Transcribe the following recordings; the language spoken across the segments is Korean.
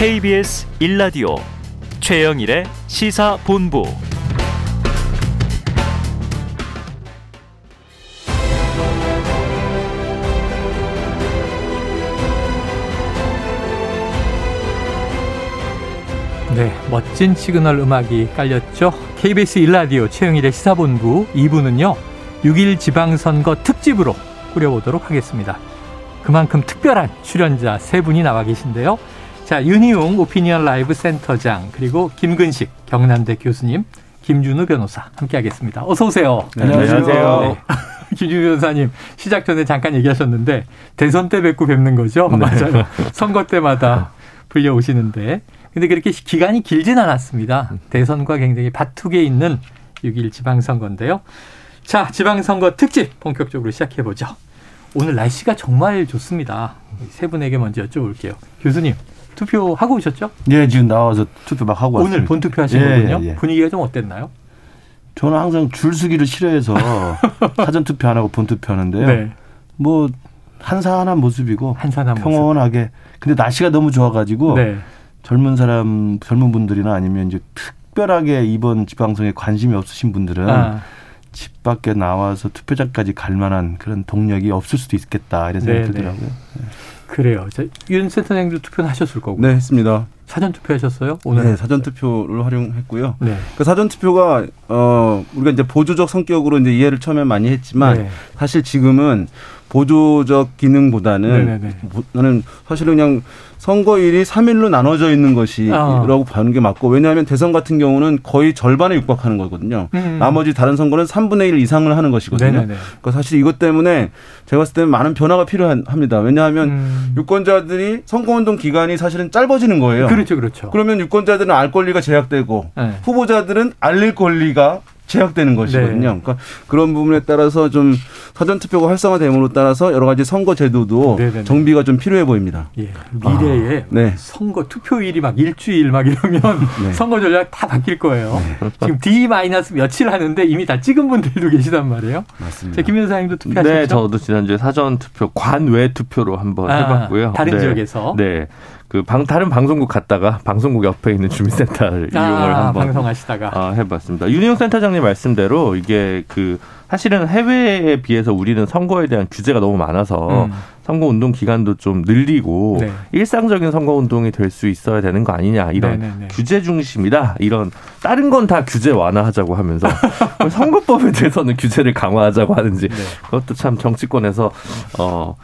KBS 1라디오 최영일의 시사본부 네, 멋진 시그널 음악이 깔렸죠. KBS 1라디오 최영일의 시사본부 2부는요. 6일 지방선거 특집으로 꾸려보도록 하겠습니다. 그만큼 특별한 출연자 세 분이 나와 계신데요. 자, 윤희웅 오피니언 라이브 센터장 그리고 김근식 경남대 교수님 김준우 변호사 함께하겠습니다. 어서 오세요. 네, 안녕하세요. 네. 김준우 변호사님 시작 전에 잠깐 얘기하셨는데 대선 때 뵙고 뵙는 거죠? 네. 맞아요. 선거 때마다 불려오시는데 근데 그렇게 기간이 길진 않았습니다. 대선과 굉장히 바투게 있는 6일 지방선거인데요. 자, 지방선거 특집 본격적으로 시작해 보죠. 오늘 날씨가 정말 좋습니다. 세 분에게 먼저 여쭤볼게요. 교수님, 투표하고 오셨죠? 예, 지금 나와서 투표 막 하고 왔습니다. 오늘 본투표 하신 예, 거군요. 예, 예. 분위기가 좀 어땠나요? 저는 항상 줄 서기를 싫어해서 사전 투표 안 하고 본 투표 하는데요. 뭐 한산한 모습이고 한산한 모습. 평온하게. 근데 날씨가 너무 좋아가지고 네. 젊은 사람, 젊은 분들이나 아니면 이제 특별하게 이번 지방선거에 관심이 없으신 분들은 아, 집 밖에 나와서 투표장까지 갈 만한 그런 동력이 없을 수도 있겠다 이런 생각이 네, 들더라고요. 그래요. 자, 윤 센터장도 투표는 하셨을 거고. 네, 했습니다. 사전 투표하셨어요? 오늘? 네, 사전 투표를 활용했고요. 네. 그 사전 투표가 어 우리가 이제 보조적 성격으로 이제 이해를 처음에 많이 했지만 네. 사실 지금은 보조적 기능보다는 네네네. 뭐- 저는 사실은 그냥 선거일이 3일로 나눠져 있는 것이라고 아. 보는 게 맞고 왜냐하면 대선 같은 경우는 거의 절반에 육박하는 거거든요. 음. 나머지 다른 선거는 3분의 1 이상을 하는 것이거든요. 네네네. 그러니까 사실 이것 때문에 제가 봤을 때는 많은 변화가 필요합니다. 왜냐하면 음. 유권자들이 선거운동 기간이 사실은 짧아지는 거예요. 그렇죠, 그렇죠. 그러면 유권자들은 알 권리가 제약되고 네. 후보자들은 알릴 권리가 제약되는 것이거든요. 네. 그러니까 그런 부분에 따라서 좀 사전 투표가 활성화됨으로 따라서 여러 가지 선거 제도도 네네네. 정비가 좀 필요해 보입니다. 예, 미래에 네. 선거 투표일이 막 일주일 막 이러면 네. 선거 전략 다 바뀔 거예요. 지금 D 마이너스 며칠 하는데 이미 다 찍은 분들도 계시단 말이에요. 맞습니다. 자, 김 여사님도 투표하셨죠? 네, 저도 지난주에 사전 투표 관외 투표로 한번 아, 해봤고요. 다른 네. 지역에서? 네. 그 방, 다른 방송국 갔다가 방송국 옆에 있는 주민센터를 아, 이용을 한번 방송하시다가 아, 해봤습니다. 윤희용 센터장님 말씀대로 이게 그 사실은 해외에 비해서 우리는 선거에 대한 규제가 너무 많아서 음. 선거 운동 기간도 좀 늘리고 네. 일상적인 선거 운동이 될 수 있어야 되는 거 아니냐 이런 네네네. 규제 중심이다 이런 다른 건 다 규제 완화하자고 하면서 선거법에 대해서는 규제를 강화하자고 하는지 네. 그것도 참 정치권에서 어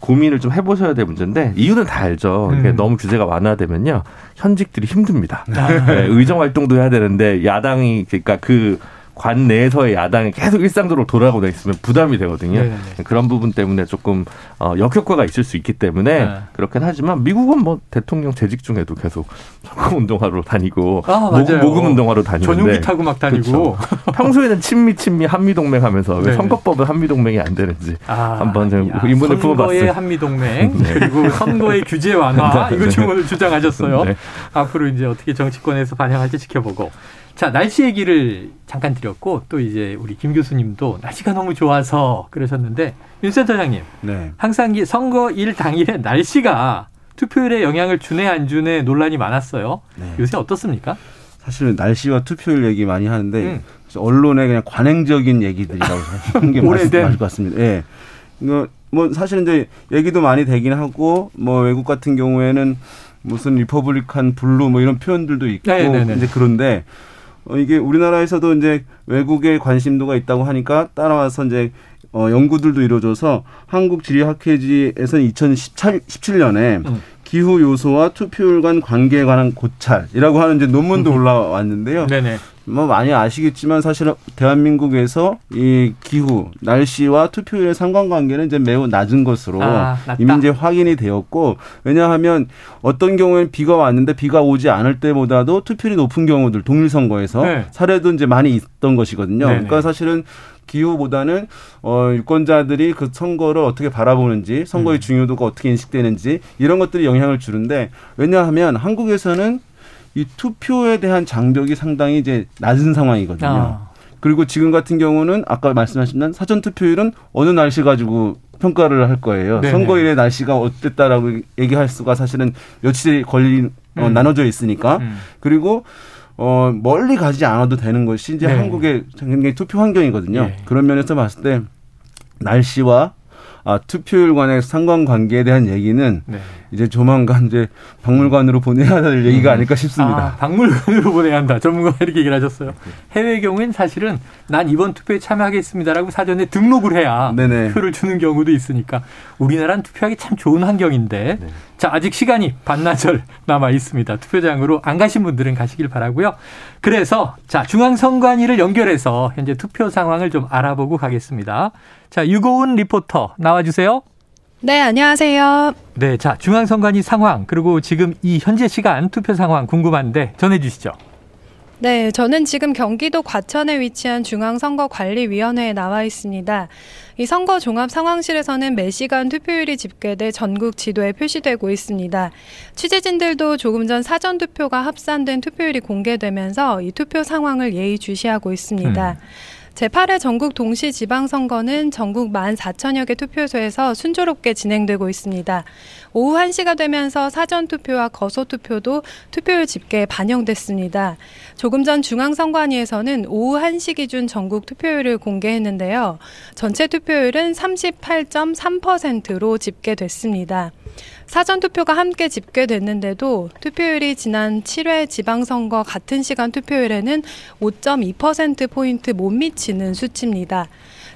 고민을 좀 해보셔야 될 문제인데 이유는 다 알죠. 음. 너무 규제가 완화되면요 현직들이 힘듭니다. 아. 네, 의정 활동도 해야 되는데 야당이 그러니까 그 관 내에서의 야당이 계속 일상적으로 돌아오고 있으면 부담이 되거든요. 네네네. 그런 부분 때문에 조금 어, 역효과가 있을 수 있기 때문에 네. 그렇긴 하지만 미국은 뭐 대통령 재직 중에도 계속 선거 운동하러 다니고 아, 모금. 모금 운동하러 다니는데 전용기 타고 막 다니고 평소에는 친미 친미 한미 동맹 하면서 왜 네네. 선거법은 한미 동맹이 안 되는지 아, 한번 좀 야, 의문을 선거의 품어봤어요. 네. 한미 동맹 그리고 선거의 규제 완화 이거 지금 오늘 주장하셨어요. 네. 앞으로 이제 어떻게 정치권에서 반영할지 지켜보고. 자 날씨 얘기를 잠깐 드렸고 또 이제 우리 김 교수님도 날씨가 너무 좋아서 그러셨는데 윤 센터장님 네. 항상 이 선거 일 당일에 날씨가 투표율에 영향을 주네 안 주네 논란이 많았어요. 네. 요새 어떻습니까? 사실 날씨와 투표율 얘기 많이 하는데 음. 언론의 그냥 관행적인 얘기들이라고 하는 게 맞을 것 같습니다. 예. 이거 뭐 사실 이제 얘기도 많이 되긴 하고 뭐 외국 같은 경우에는 무슨 Republican Blue 뭐 이런 표현들도 있고 네, 네, 네. 이제 그런데 어 이게 우리나라에서도 이제 외국의 관심도가 있다고 하니까 따라와서 이제 어 연구들도 이루어져서 한국지리학회지에서 2017년에 음. 기후 요소와 투표율 간 관계에 관한 고찰이라고 하는 이제 논문도 올라왔는데요. 네네. 뭐 많이 아시겠지만 사실은 대한민국에서 이 기후, 날씨와 투표율의 상관관계는 이제 매우 낮은 것으로 아. 이미 이제 확인이 되었고 왜냐하면 어떤 경우에는 비가 왔는데 비가 오지 않을 때보다도 투표율이 높은 경우들 동일 선거에서 네. 사례도 이제 많이 있던 것이거든요. 네네. 그러니까 사실은 기후보다는 어 유권자들이 그 선거를 어떻게 바라보는지 선거의 음. 중요도가 어떻게 인식되는지 이런 것들이 영향을 주는데 왜냐하면 한국에서는 이 투표에 대한 장벽이 상당히 이제 낮은 상황이거든요. 아, 그리고 지금 같은 경우는 아까 말씀하신 난 사전 투표율은 어느 날씨 가지고 평가를 할 거예요. 네네. 선거일의 날씨가 어땠다라고 얘기할 수가 사실은 며칠이 걸리는 어, 음. 나눠져 있으니까 음. 그리고 어, 멀리 가지 않아도 되는 것이 이제 네. 한국의 굉장히 투표 환경이거든요. 네. 그런 면에서 봤을 때 날씨와 아, 투표율 관의 상관관계에 대한 얘기는 네. 이제 조만간 이제 박물관으로 보내야 될 얘기가 음. 아닐까 싶습니다. 아, 박물관으로 보내야 한다. 전문가가 이렇게 얘기를 하셨어요. 해외 경우엔 사실은 난 이번 투표에 참여하겠습니다라고 사전에 등록을 해야 네네. 표를 주는 경우도 있으니까 우리나라는 투표하기 참 좋은 환경인데 네. 자, 아직 시간이 반나절 남아 있습니다. 투표장으로 안 가신 분들은 가시길 바라고요. 그래서 자, 중앙선관위를 연결해서 현재 투표 상황을 좀 알아보고 가겠습니다. 자, 유고은 리포터 나와 주세요. 네, 안녕하세요. 네, 자, 중앙선관위 상황 그리고 지금 이 현재 시간 투표 상황 궁금한데 전해 주시죠. 네, 저는 지금 경기도 과천에 위치한 중앙선거관리위원회에 나와 있습니다. 이 선거 종합 상황실에서는 매시간 투표율이 집계돼 전국 지도에 표시되고 있습니다. 취재진들도 조금 전 사전 투표가 합산된 투표율이 공개되면서 이 투표 상황을 예의주시하고 있습니다. 음. 제8회 전국 동시 지방선거는 전국 14,000여 개 투표소에서 순조롭게 진행되고 있습니다. 오후 1시가 되면서 사전 투표와 거소 투표도 투표율 집계에 반영됐습니다. 조금 전 중앙선관위에서는 오후 1시 기준 전국 투표율을 공개했는데요. 전체 투표율은 38.3%로 집계됐습니다. 사전 투표가 함께 집계됐는데도 투표율이 지난 7회 지방선거 같은 시간 투표율에는 5.2%포인트 못 미치는 수치입니다.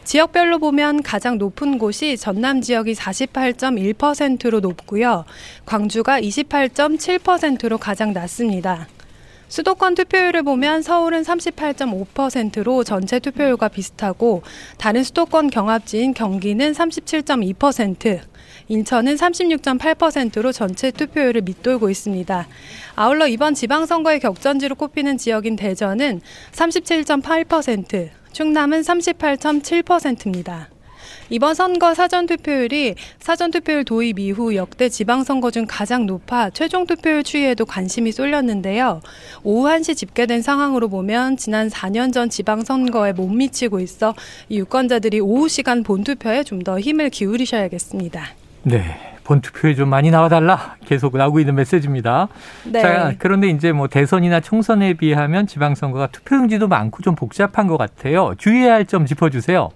지역별로 보면 가장 높은 곳이 전남 지역이 48.1%로 높고요. 광주가 28.7%로 가장 낮습니다. 수도권 투표율을 보면 서울은 38.5%로 전체 투표율과 비슷하고 다른 수도권 경합지인 경기는 37.2%, 인천은 36.8%로 전체 투표율을 밑돌고 있습니다. 아울러 이번 지방선거의 격전지로 꼽히는 지역인 대전은 37.8%, 충남은 38.7%입니다. 이번 선거 사전투표율이 사전투표율 도입 이후 역대 지방선거 중 가장 높아 최종 투표율 추이에도 관심이 쏠렸는데요. 오후 1시 집계된 상황으로 보면 지난 4년 전 지방선거에 못 미치고 있어 이 유권자들이 오후 시간 본투표에 좀 더 힘을 기울이셔야겠습니다. 네. 본투표에 좀 많이 나와달라 계속 나오고 있는 메시지입니다. 네. 자, 그런데 이제 뭐 대선이나 총선에 비하면 지방선거가 투표용지도 많고 좀 복잡한 것 같아요. 주의해야 할 점 짚어주세요.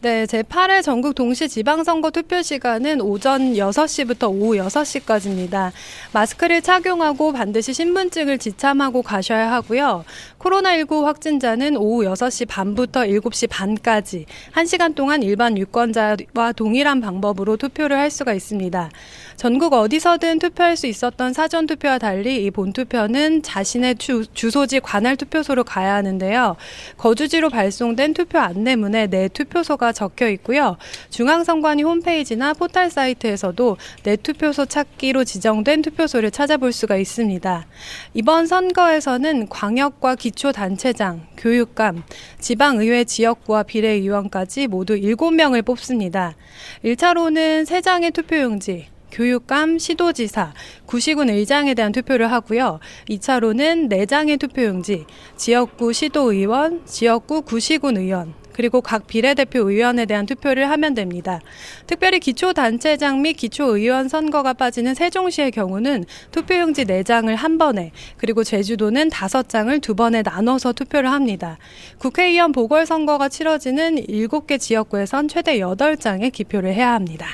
네, 제8회 전국 동시 지방선거 투표 시간은 오전 6시부터 오후 6시까지입니다. 마스크를 착용하고 반드시 신분증을 지참하고 가셔야 하고요. 코로나19 확진자는 오후 6시 반부터 7시 반까지 1시간 동안 일반 유권자와 동일한 방법으로 투표를 할 수가 있습니다. 전국 어디서든 투표할 수 있었던 사전 투표와 달리 이 본투표는 자신의 주, 주소지 관할 투표소로 가야 하는데요. 거주지로 발송된 투표 안내문에 내 투표소가 적혀 있고요. 중앙선관위 홈페이지나 포털 사이트에서도 내 투표소 찾기로 지정된 투표소를 찾아볼 수가 있습니다. 이번 선거에서는 광역과 기 초단체장, 교육감, 지방의회 지역구와 비례의원까지 모두 7명을 뽑습니다. 1차로는 3장의 투표용지, 교육감, 시도지사, 구시군 의장에 대한 투표를 하고요. 2차로는 4장의 투표용지, 지역구 시도의원, 지역구 구시군 의원, 그리고 각 비례대표 의원에 대한 투표를 하면 됩니다. 특별히 기초단체장 및 기초의원 선거가 빠지는 세종시의 경우는 투표용지 4장을 한 번에 그리고 제주도는 5장을 두 번에 나눠서 투표를 합니다. 국회의원 보궐선거가 치러지는 7개 지역구에선 최대 8장의 기표를 해야 합니다.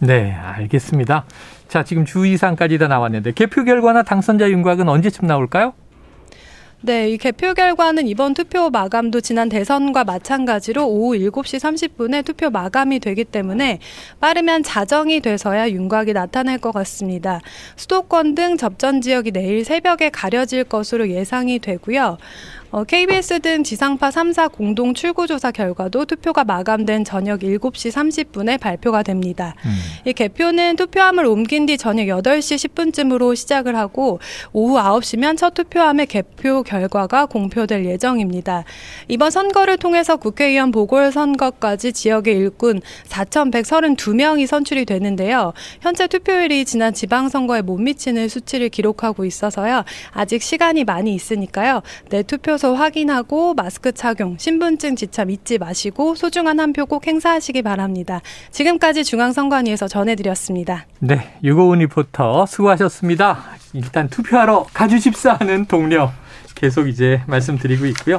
네, 알겠습니다. 자, 지금 주의사항까지 다 나왔는데 개표 결과나 당선자 윤곽은 언제쯤 나올까요? 네, 이 개표 결과는 이번 투표 마감도 지난 대선과 마찬가지로 오후 7시 30분에 투표 마감이 되기 때문에 빠르면 자정이 돼서야 윤곽이 나타날 것 같습니다. 수도권 등 접전 지역이 내일 새벽에 가려질 것으로 예상이 되고요. 어, KBS 등 지상파 3사 공동 출구조사 결과도 투표가 마감된 저녁 7시 30분에 발표가 됩니다. 음. 이 개표는 투표함을 옮긴 뒤 저녁 8시 10분쯤으로 시작을 하고 오후 9시면 첫 투표함의 개표 결과가 공표될 예정입니다. 이번 선거를 통해서 국회의원 보궐선거까지 지역의 일꾼 4,132명이 선출이 되는데요. 현재 투표율이 지난 지방선거에 못 미치는 수치를 기록하고 있어서요. 아직 시간이 많이 있으니까요. 내 투표 투표소 확인하고 마스크 착용, 신분증 지참 잊지 마시고 소중한 한 표 꼭 행사하시기 바랍니다. 지금까지 중앙선관위에서 전해드렸습니다. 네, 유고은 리포터 수고하셨습니다. 일단 투표하러 가주십사 하는 동료 계속 이제 말씀드리고 있고요.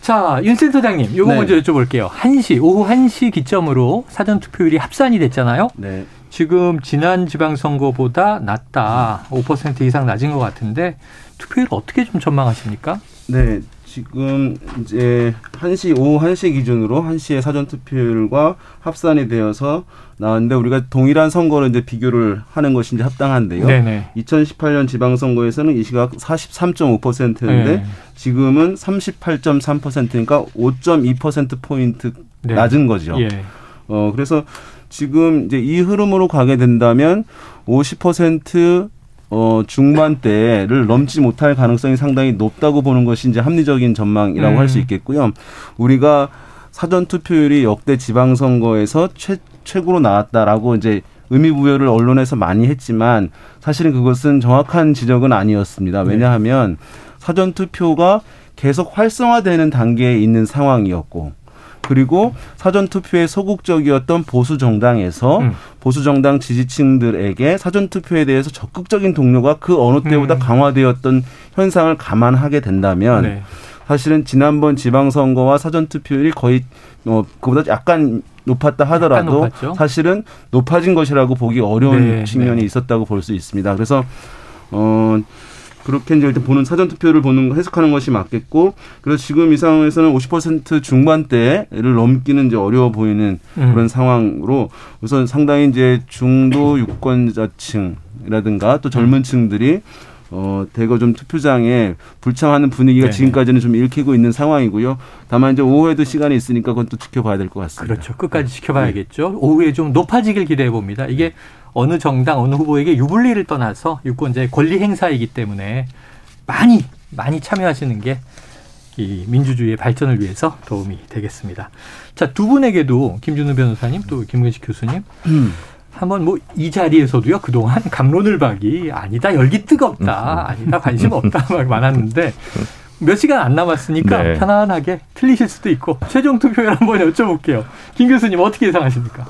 자, 윤 센터장님, 요거 네. 먼저 여쭤볼게요. 1시, 오후 1시 기점으로 사전 투표율이 합산이 됐잖아요. 네. 지금 지난 지방선거보다 낮다. 5% 이상 낮은 것 같은데 투표율 어떻게 좀 전망하십니까? 네. 지금 이제 1시 오후 1시 기준으로 1시에 사전 투표율과 합산이 되어서 나왔는데 우리가 동일한 선거를 이제 비교를 하는 것이 이제 합당한데요. 네네. 2018년 지방선거에서는 이 시각 43.5%인데 네. 지금은 38.3%니까 5.2% 포인트 네. 낮은 거죠. 예. 어 그래서 지금 이제 이 흐름으로 가게 된다면 50% 어, 중반대를 넘지 못할 가능성이 상당히 높다고 보는 것이 이제 합리적인 전망이라고 음. 할수 있겠고요. 우리가 사전 투표율이 역대 지방선거에서 최, 최고로 나왔다라고 이제 의미 부여를 언론에서 많이 했지만 사실은 그것은 정확한 지적은 아니었습니다. 네. 왜냐하면 사전 투표가 계속 활성화되는 단계에 있는 상황이었고 그리고 사전 투표에 소극적이었던 보수 정당에서 음. 보수 정당 지지층들에게 사전 투표에 대해서 적극적인 동료가 그 어느 때보다 음. 강화되었던 현상을 감안하게 된다면 네. 사실은 지난번 지방선거와 사전 투표율이 거의 어 그보다 약간 높았다 하더라도 사실은 높아진 것이라고 보기 어려운 네, 측면이 네. 있었다고 볼 수 있습니다. 그래서 어 그렇게 이제 일단 보는 사전 투표를 보는 해석하는 것이 맞겠고 그래서 지금 이 상황에서는 50% 중반대를 넘기는 이제 어려워 보이는 음. 그런 상황으로 우선 상당히 이제 중도 유권자층이라든가 또 젊은층들이 어, 대거 좀 투표장에 불참하는 분위기가 네. 지금까지는 좀 읽히고 있는 상황이고요. 다만 이제 오후에도 시간이 있으니까 그건 또 지켜봐야 될 것 같습니다. 그렇죠. 끝까지 지켜봐야겠죠. 네. 오후에 좀 높아지길 기대해 봅니다. 이게 어느 정당, 어느 후보에게 유불리를 떠나서 유권자의 권리 행사이기 때문에 많이, 많이 참여하시는 게 이 민주주의의 발전을 위해서 도움이 되겠습니다. 자, 두 분에게도 김준우 변호사님 또 김근식 교수님 음. 한번 뭐 이 자리에서도요 그동안 감론을 박이 아니다 열기 뜨겁다 아니다 관심 없다 막 많았는데 몇 시간 안 남았으니까 네. 편안하게 틀리실 수도 있고 최종 투표율 한번 여쭤볼게요. 김 교수님 어떻게 예상하십니까?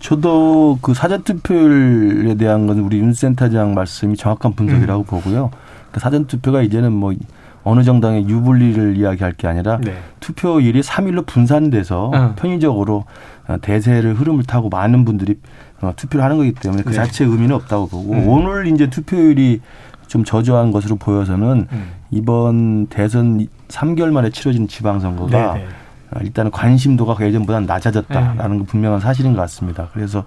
저도 그 사전 투표율에 대한 건 우리 윤 센터장 말씀이 정확한 분석이라고 음. 보고요. 그 사전 투표가 이제는 뭐 어느 정당의 유불리를 이야기할 게 아니라 네. 투표일이 3일로 분산돼서 음. 편의적으로 대세를 흐름을 타고 많은 분들이 어, 투표를 하는 거기 때문에 그 네. 자체 의미는 없다고 보고 음. 오늘 이제 투표율이 좀 저조한 것으로 보여서는 음. 이번 대선 3개월 만에 치러진 지방선거가 네네. 네. 어, 일단은 관심도가 예전보다 낮아졌다라는 네. 건 분명한 사실인 것 같습니다. 그래서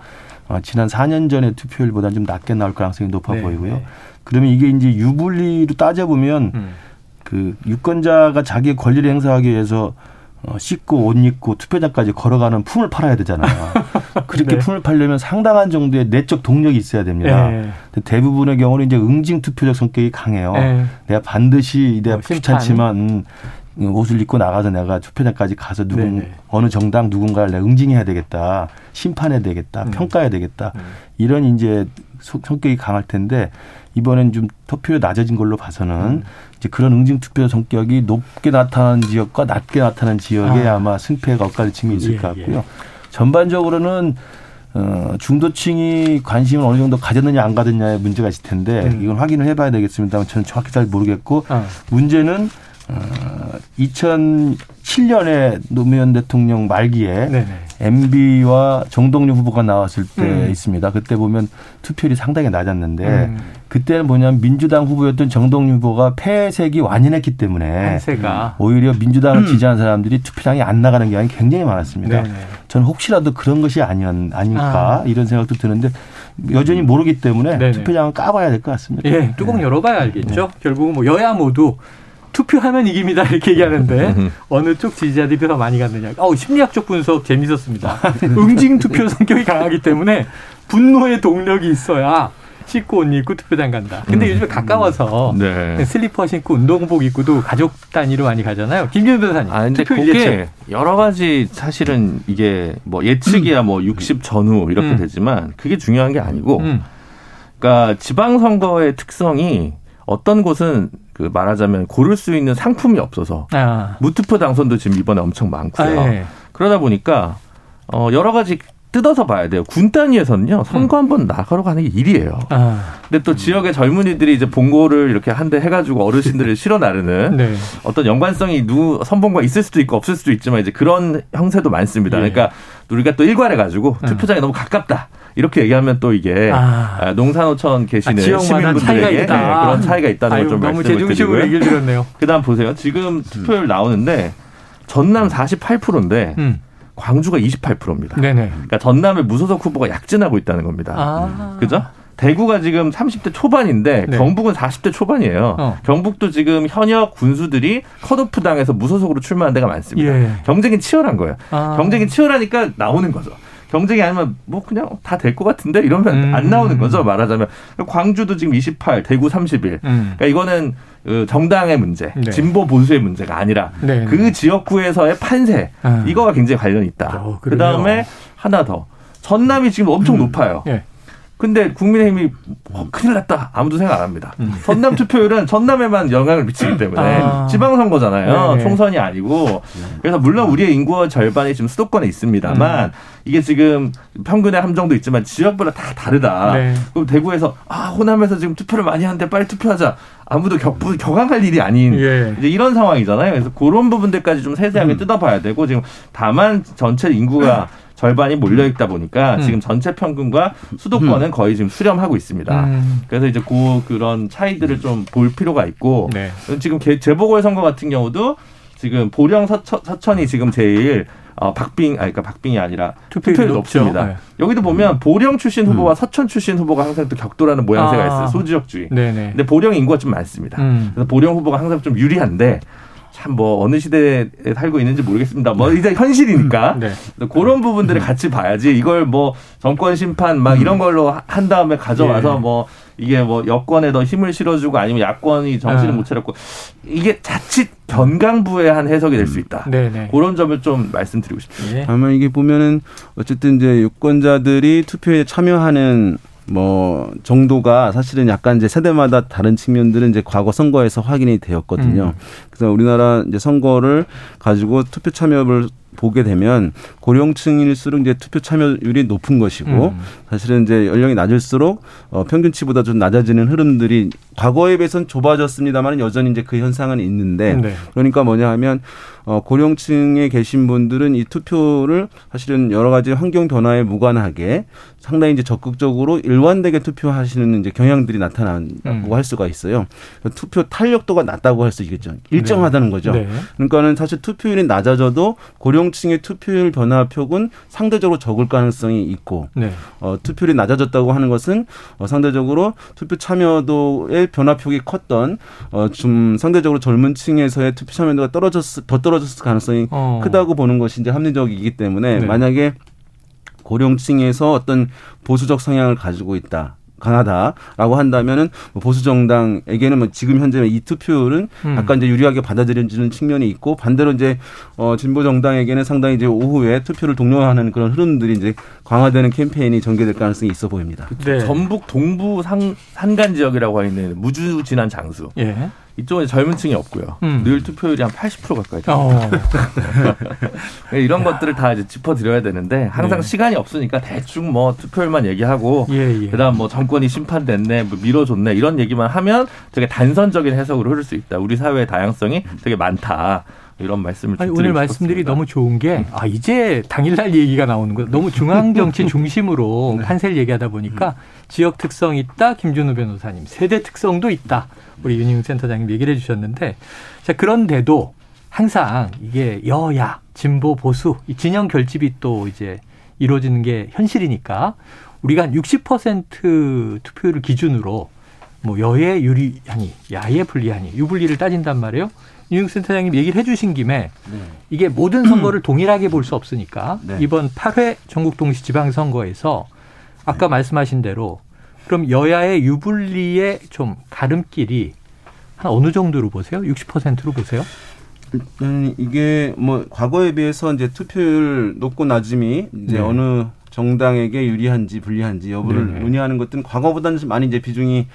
어, 지난 4년 전의 투표율보다 좀 낮게 나올 가능성이 높아 네. 보이고요. 네. 그러면 이게 이제 유불리로 따져보면 음. 그 유권자가 자기의 권리를 행사하기 위해서 어, 씻고 옷 입고 투표장까지 걸어가는 품을 팔아야 되잖아요. 그렇게 네. 품을 팔려면 상당한 정도의 내적 동력이 있어야 됩니다. 네. 대부분의 경우는 이제 응징 투표적 성격이 강해요. 네. 내가 반드시 내가 어, 귀찮지만 음, 옷을 입고 나가서 내가 투표장까지 가서 누군 네네. 네. 어느 정당 누군가를 내가 응징해야 되겠다, 심판해야 되겠다, 음. 평가해야 되겠다 음. 이런 이제 성격이 강할 텐데 이번엔 좀 투표율 낮아진 걸로 봐서는 음. 이제 그런 응징 투표 성격이 높게 나타나는 지역과 낮게 나타나는 지역에 아. 마 승패가 엇갈리침이 있을 예, 것 같고요. 예. 전반적으로는 어, 중도층이 관심을 어느 정도 가졌느냐 안 가졌느냐의 문제가 있을 텐데 음. 이건 확인을 해봐야 되겠습니다만 저는 정확히 잘 모르겠고 아. 문제는 어, 2007년에 노무현 대통령 말기에 네네. MB와 정동영 후보가 나왔을 때 음. 있습니다. 그때 보면 투표율이 상당히 낮았는데 음. 그때는 뭐냐면 민주당 후보였던 정동영 후보가 폐색이 완연했기 때문에 폐세가. 오히려 민주당을 음. 지지하는 사람들이 투표장에 안 나가는 경향이 굉장히 많았습니다. 네네. 저는 혹시라도 그런 것이 아니었, 아닐까 아. 이런 생각도 드는데 여전히 모르기 때문에 네네. 투표장은 까봐야 될 것 같습니다. 예, 뚜껑 열어봐야 알겠죠. 네. 결국은 뭐 여야 모두 투표하면 이깁니다 이렇게 얘기하는데 어느 쪽 지지자들이 더 많이 갔느냐. 어 심리학적 분석 재밌었습니다. 응징 투표 성격이 강하기 때문에 분노의 동력이 있어야 씻고 옷 입고 투표장 간다. 근데 음. 요즘에 가까워서 네. 슬리퍼 신고 운동복 입고도 가족 단위로 많이 가잖아요. 김기현 변호사님. 아, 근데 그게 예측. 여러 가지 사실은 이게 뭐 예측이야 뭐60 전후 이렇게 음. 되지만 그게 중요한 게 아니고 음. 그러니까 지방 선거의 특성이 어떤 곳은 그 말하자면 고를 수 있는 상품이 없어서 아. 무투표 당선도 지금 이번에 엄청 많고요. 아, 네. 그러다 보니까 어 여러 가지 뜯어서 봐야 돼요. 군 단위에서는요 선거 음. 한번 나가러 가는 게 일이에요. 아. 근데 또 음. 지역의 젊은이들이 이제 봉고를 이렇게 한 대 해가지고 어르신들을 실어 나르는 네. 어떤 연관성이 누 선봉과 있을 수도 있고 없을 수도 있지만 이제 그런 형태도 많습니다. 예. 그러니까 우리가 또 일괄해 가지고 음. 투표장이 너무 가깝다. 이렇게 얘기하면 또 이게 아. 아 농산호천 계시는 아, 시민분들에게 네, 그런 차이가 있다는 걸 좀 말씀을 드리고요. 그다음 보세요. 지금 투표율 나오는데 전남 48%인데 음. 광주가 28%입니다. 네네. 그러니까 전남의 무소속 후보가 약진하고 있다는 겁니다. 아. 그죠? 대구가 지금 30대 초반인데 네. 경북은 40대 초반이에요. 어. 경북도 지금 현역 군수들이 컷오프 당해서 무소속으로 출마한 데가 많습니다. 예. 경쟁이 치열한 거예요. 아. 경쟁이 치열하니까 나오는 거죠. 경쟁이 아니면 뭐 그냥 다 될 것 같은데 이러면 음. 안 나오는 거죠 말하자면 광주도 지금 28, 대구 31. 음. 그러니까 이거는 그 정당의 문제, 네. 진보 보수의 문제가 아니라 네. 그 지역구에서의 판세 아. 이거가 굉장히 관련이 있다. 어, 그 다음에 하나 더 전남이 지금 엄청 음. 높아요. 네. 근데 국민의힘이 어, 큰일 났다 아무도 생각 안 합니다. 음. 전남 투표율은 전남에만 영향을 미치기 때문에 아. 지방선거잖아요. 네네. 총선이 아니고 그래서 물론 우리의 인구의 절반이 지금 수도권에 있습니다만 음. 이게 지금 평균의 함정도 있지만 지역마다 다 다르다. 네. 그럼 대구에서 아 호남에서 지금 투표를 많이 하는데 빨리 투표하자. 아무도 격, 격앙할 일이 아닌 예. 이제 이런 상황이잖아요. 그래서 그런 부분들까지 좀 세세하게 음. 뜯어봐야 되고 지금 다만 전체 인구가 절반이 몰려 있다 보니까 음. 지금 전체 평균과 수도권은 음. 거의 지금 수렴하고 있습니다. 음. 그래서 이제 그 그런 차이들을 좀 볼 필요가 있고 네. 지금 재보궐 선거 같은 경우도 지금 보령 서천, 서천이 지금 제일 어, 박빙, 아니, 그러니까 박빙이 아니라 투표율이 높습니다. 네. 여기도 보면 보령 출신 후보와 음. 서천 출신 후보가 항상 또 격돌하는 모양새가 아. 있어요. 소지역 주의. 네네. 근데 보령 인구가 좀 많습니다. 음. 그래서 보령 후보가 항상 좀 유리한데 참뭐 어느 시대에 살고 있는지 모르겠습니다. 뭐 이제 현실이니까 음, 네. 그런 부분들을 같이 봐야지 이걸 뭐 정권 심판 막 이런 음. 걸로 한 다음에 가져와서 예. 뭐 이게 뭐 여권에 더 힘을 실어주고 아니면 야권이 정신을 아. 못 차렸고 이게 자칫 변강부의 한 해석이 될 수 있다. 네네. 네. 그런 점을 좀 말씀드리고 싶습니다. 예. 아마 이게 보면은 어쨌든 이제 유권자들이 투표에 참여하는 뭐 정도가 사실은 약간 이제 세대마다 다른 측면들은 이제 과거 선거에서 확인이 되었거든요. 음. 그래서 우리나라 이제 선거를 가지고 투표 참여를 보게 되면 고령층일수록 이제 투표 참여율이 높은 것이고 음. 사실은 이제 연령이 낮을수록 어, 평균치보다 좀 낮아지는 흐름들이 과거에 비해서는 좁아졌습니다만 여전히 이제 그 현상은 있는데 네. 그러니까 뭐냐 하면 어, 고령층에 계신 분들은 이 투표를 사실은 여러 가지 환경 변화에 무관하게 상당히 이제 적극적으로 일관되게 투표하시는 이제 경향들이 나타난다고 음. 할 수가 있어요. 투표 탄력도가 낮다고 할 수 있겠죠. 일정하다는 네. 거죠. 네. 그러니까는 사실 투표율이 낮아져도 고령 층의 투표율 변화폭은 상대적으로 적을 가능성이 있고 네. 어, 투표율이 낮아졌다고 하는 것은 어, 상대적으로 투표 참여도의 변화폭이 컸던 어, 좀 상대적으로 젊은 층에서의 투표 참여도가 떨어졌 더 떨어졌을 가능성이 어. 크다고 보는 것이 이제 합리적이기 때문에 네. 만약에 고령층에서 어떤 보수적 성향을 가지고 있다. 강하다라고 한다면은 뭐 보수 정당에게는 뭐 지금 현재 이 투표율은 음. 약간 이제 유리하게 받아들여지는 측면이 있고 반대로 이제 어 진보 정당에게는 상당히 이제 오후에 투표를 독려하는 그런 흐름들이 이제 강화되는 캠페인이 전개될 가능성이 있어 보입니다. 네. 전북 동부 상, 산간 지역이라고 하는 무주 지난 장수. 예. 이쪽에 젊은 층이 없고요. 음. 늘 투표율이 한 80% 가까이 됩니다. 어. 이런 것들을 다 이제 짚어드려야 되는데 항상 네. 시간이 없으니까 대충 뭐 투표율만 얘기하고 예, 예. 그다음 뭐 정권이 심판됐네, 뭐 밀어줬네 이런 얘기만 하면 되게 단선적인 해석으로 흐를 수 있다. 우리 사회의 다양성이 되게 많다. 이런 말씀을 아니, 오늘 말씀들이 너무 좋은 게 아 이제 당일날 얘기가 나오는 거 너무 중앙 정치 중심으로 네. 판세를 얘기하다 보니까 음. 지역 특성 있다 김준우 변호사님 세대 특성도 있다 우리 윤희웅 센터장님 얘기를 해주셨는데 자 그런데도 항상 이게 여야 진보 보수 이 진영 결집이 또 이제 이루어지는 게 현실이니까 우리가 한 60% 투표율을 기준으로 뭐 여에 유리하니 야에 불리하니 유불리를 따진단 말이에요. 윤익 센터장님 얘기를 해주신 김에 네. 이게 모든 선거를 동일하게 볼 수 없으니까 네. 이번 8회 전국 동시 지방선거에서 아까 네. 말씀하신 대로 그럼 여야의 유불리의 좀 가름길이 한 어느 정도로 보세요? 60%로 보세요? 음, 이게 뭐 과거에 비해서 이제 투표율 높고 낮음이 이제 네. 어느 정당에게 유리한지 불리한지 여부를 네 논의하는 것들은 과거보다는 많이 이제 비중이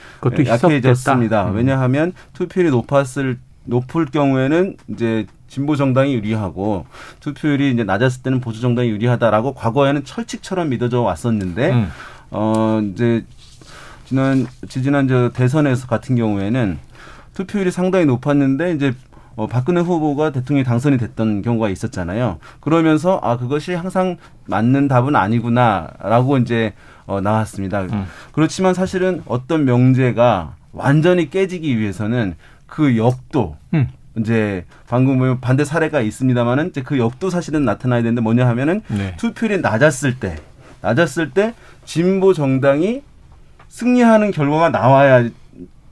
약해졌습니다. 음. 왜냐하면 투표율이 높았을 높을 경우에는 이제 진보 정당이 유리하고 투표율이 이제 낮았을 때는 보수 정당이 유리하다라고 과거에는 철칙처럼 믿어져 왔었는데 음. 어 이제 지난 지지난 저 대선에서 같은 경우에는 투표율이 상당히 높았는데 이제 어, 박근혜 후보가 대통령이 당선이 됐던 경우가 있었잖아요. 그러면서 아 그것이 항상 맞는 답은 아니구나라고 이제 어, 나왔습니다. 음. 그렇지만 사실은 어떤 명제가 완전히 깨지기 위해서는 그 역도 음. 이제 방금 뭐 반대 사례가 있습니다만은 이제 그 역도 사실은 나타나야 되는데 뭐냐 하면은 네. 투표율이 낮았을 때 낮았을 때 진보 정당이 승리하는 결과가 나와야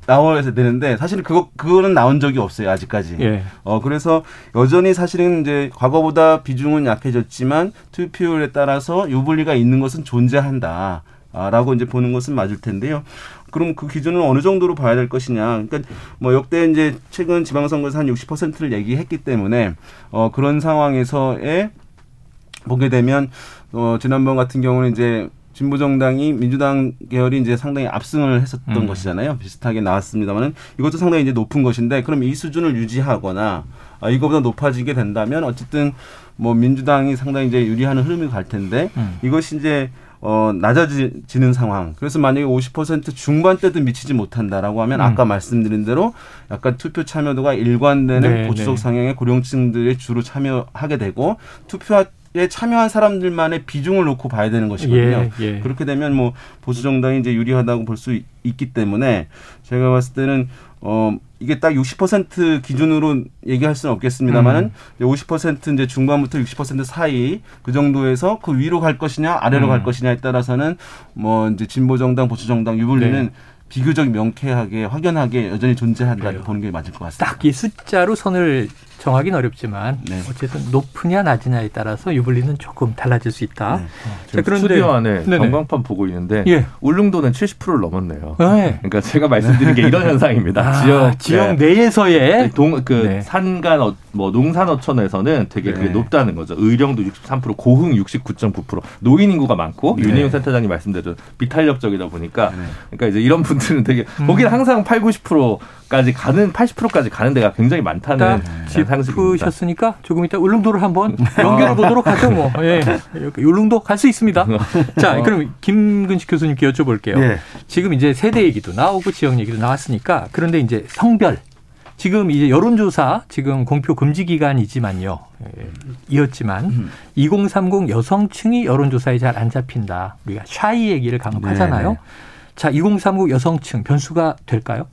나와야 되는데 사실 그거 그거는 나온 적이 없어요 아직까지. 예. 어 그래서 여전히 사실은 이제 과거보다 비중은 약해졌지만 투표율에 따라서 유불리가 있는 것은 존재한다. 라고 이제 보는 것은 맞을 텐데요. 그럼 그 기준은 어느 정도로 봐야 될 것이냐. 그러니까 뭐 역대 이제 최근 지방선거에서 한 60%를 얘기했기 때문에 어 그런 상황에서에 보게 되면 어 지난번 같은 경우는 이제 진보 정당이 민주당 계열이 이제 상당히 압승을 했었던 음. 것이잖아요. 비슷하게 나왔습니다만은 이것도 상당히 이제 높은 것인데 그럼 이 수준을 유지하거나 아, 이거보다 높아지게 된다면 어쨌든 뭐 민주당이 상당히 이제 유리하는 흐름이 갈 텐데 음. 이것이 이제 어, 낮아지는 상황. 그래서 만약에 50% 중반대도 미치지 못한다라고 하면 음. 아까 말씀드린 대로 약간 투표 참여도가 일관되는 네, 보수적 네. 상향의 고령층들이 주로 참여하게 되고 투표 에 참여한 사람들만의 비중을 놓고 봐야 되는 것이거든요. 예, 예. 그렇게 되면 뭐 보수 정당이 이제 유리하다고 볼 수 있기 때문에 제가 봤을 때는 어 이게 딱 60% 기준으로 얘기할 수는 없겠습니다만은 음. 50% 이제 중반부터 60% 사이 그 정도에서 그 위로 갈 것이냐 아래로 음. 갈 것이냐에 따라서는 뭐 이제 진보 정당 보수 정당 유불리는 네. 비교적 명쾌하게 확연하게 여전히 존재한다 고 보는 게 맞을 것 같습니다. 딱 이 숫자로 선을 정하기는 어렵지만 네. 어쨌든 높으냐 낮으냐에 따라서 유불리는 조금 달라질 수 있다. 네. 자, 그런데 스튜디오 안에 네네. 전광판 보고 있는데 예. 울릉도는 70%를 넘었네요. 네. 그러니까 제가 말씀드린 게 이런 현상입니다. 아, 지역 지역 네. 내에서의 동그 네. 산간 어, 뭐 농산 어촌에서는 되게 그게 네. 높다는 거죠. 의령도 63%, 고흥 69.9%. 노인 인구가 많고 네. 윤희용 센터장님 말씀대로 비탄력적이다 보니까 그러니까 이제 이런 분들은 되게 음. 거기는 항상 8, 90% 까지 가는 80%까지 가는 데가 굉장히 많다는 짚으셨으니까 조금 이따 울릉도를 한번 연결해 보도록 하죠. 뭐 예, 울릉도 갈 수 있습니다. 자, 어. 그럼 김근식 교수님께 여쭤볼게요. 네. 지금 이제 세대 얘기도 나오고 지역 얘기도 나왔으니까 그런데 이제 성별 지금 이제 여론조사 지금 공표 금지 기간이지만요. 예, 이었지만 음. 2030 여성층이 여론조사에 잘 안 잡힌다. 우리가 샤이 얘기를 강조하잖아요. 네네. 자, 2030 여성층 변수가 될까요?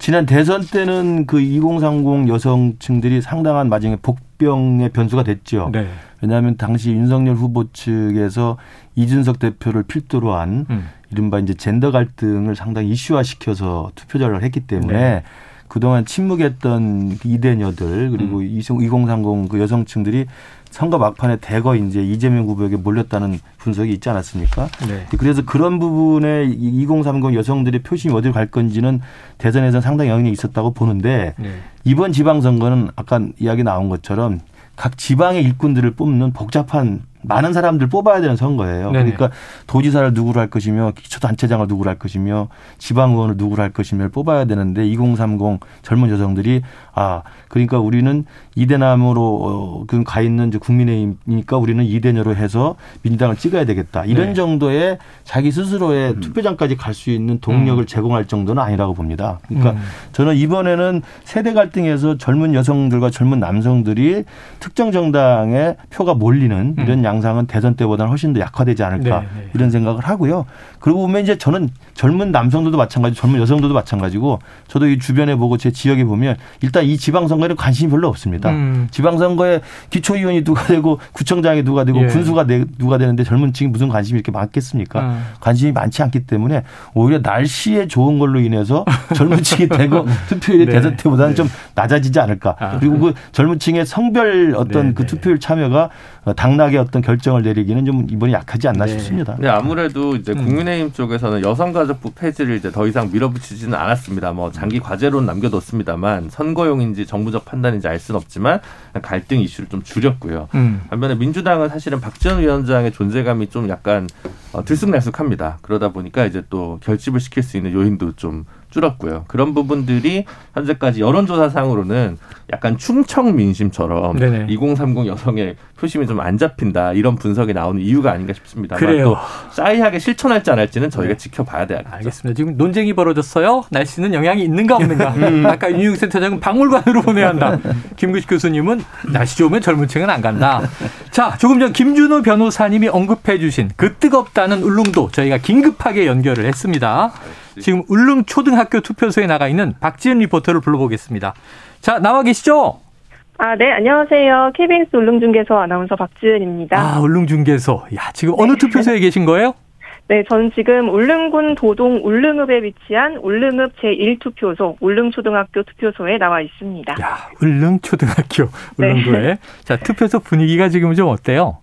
지난 대선 때는 그 2030 여성층들이 상당한 마지막에 복병의 변수가 됐죠. 네. 왜냐하면 당시 윤석열 후보 측에서 이준석 대표를 필두로 한 음. 이른바 이제 젠더 갈등을 상당히 이슈화 시켜서 투표자를 했기 때문에 네. 그동안 침묵했던 이대녀들 그리고 음. 2030 그 여성층들이 선거 막판에 대거 이제 이재명 후보에게 몰렸다는 분석이 있지 않았습니까? 네. 그래서 그런 부분에 2030 여성들의 표심이 어디로 갈 건지는 대선에서 상당히 영향이 있었다고 보는데 네. 이번 지방선거는 아까 이야기 나온 것처럼 각 지방의 일꾼들을 뽑는 복잡한 많은 사람들 뽑아야 되는 선거예요. 네네. 그러니까 도지사를 누구로 할 것이며 기초단체장을 누구로 할 것이며 지방의원을 누구로 할 것이며 뽑아야 되는데 2030 젊은 여성들이 아 그러니까 우리는 이대남으로 어, 가 있는 국민의힘이니까 우리는 이대녀로 해서 민주당을 찍어야 되겠다. 이런 네. 정도의 자기 스스로의 음. 투표장까지 갈 수 있는 동력을 음. 제공할 정도는 아니라고 봅니다. 그러니까 음. 저는 이번에는 세대 갈등에서 젊은 여성들과 젊은 남성들이 특정 정당의 표가 몰리는 이런 음. 양상은 대선 때보다는 훨씬 더 약화되지 않을까 네, 네. 이런 생각을 하고요. 그리고 보면 이제 저는 젊은 남성들도 마찬가지, 젊은 여성들도 마찬가지고 저도 이 주변에 보고 제 지역에 보면 일단 이 지방선거에는 관심이 별로 없습니다. 음. 지방선거에 기초의원이 누가 되고 구청장이 누가 되고 예. 군수가 누가 되는데 젊은 층이 무슨 관심이 이렇게 많겠습니까? 음. 관심이 많지 않기 때문에 오히려 날씨에 좋은 걸로 인해서 젊은 층이 되고 투표율이 네. 대선 때보다는 네. 좀 낮아지지 않을까. 아. 그리고 그 젊은 층의 성별 어떤 네, 그 네. 투표율 참여가 당락의 어떤 어떤 결정을 내리기는 좀 이번이 약하지 않나 네. 싶습니다. 네, 아무래도 이제 음. 국민의힘 쪽에서는 여성가족부 폐지를 이제 더 이상 밀어붙이지는 않았습니다. 뭐 장기 과제로 남겨뒀습니다만 선거용인지 정부적 판단인지 알 수는 없지만 갈등 이슈를 좀 줄였고요. 음. 반면에 민주당은 사실은 박지원 위원장의 존재감이 좀 약간 어, 들쑥날쑥합니다. 그러다 보니까 이제 또 결집을 시킬 수 있는 요인도 좀 줄었고요. 그런 부분들이 현재까지 여론조사상으로는 약간 충청 민심처럼 네네. 2030 여성의 표심이 좀 안 잡힌다 이런 분석이 나오는 이유가 아닌가 싶습니다. 그래요. 또 싸이하게 실천할지 안 할지는 저희가 네. 지켜봐야 돼요. 알겠습니다. 지금 논쟁이 벌어졌어요. 날씨는 영향이 있는가 없는가. 음. 아까 윤유경 센터장은 박물관으로 보내야 한다. 김구식 교수님은 날씨 좋으면 젊은 층은 안 간다. 자, 조금 전 김준호 변호사님이 언급해 주신 그 뜨겁다는 울릉도 저희가 긴급하게 연결을 했습니다. 지금 울릉 초등학교 투표소에 나가 있는 박지은 리포터를 불러보겠습니다. 자, 나와 계시죠? 아, 네, 안녕하세요. KBS 울릉중계소 아나운서 박지은입니다. 아, 울릉중계소. 야, 지금 어느 네. 투표소에 계신 거예요? 네, 저는 지금 울릉군 도동 울릉읍에 위치한 울릉읍 제1투표소 울릉초등학교 투표소에 나와 있습니다. 야, 울릉초등학교 울릉도에. 네. 자, 투표소 분위기가 지금 좀 어때요?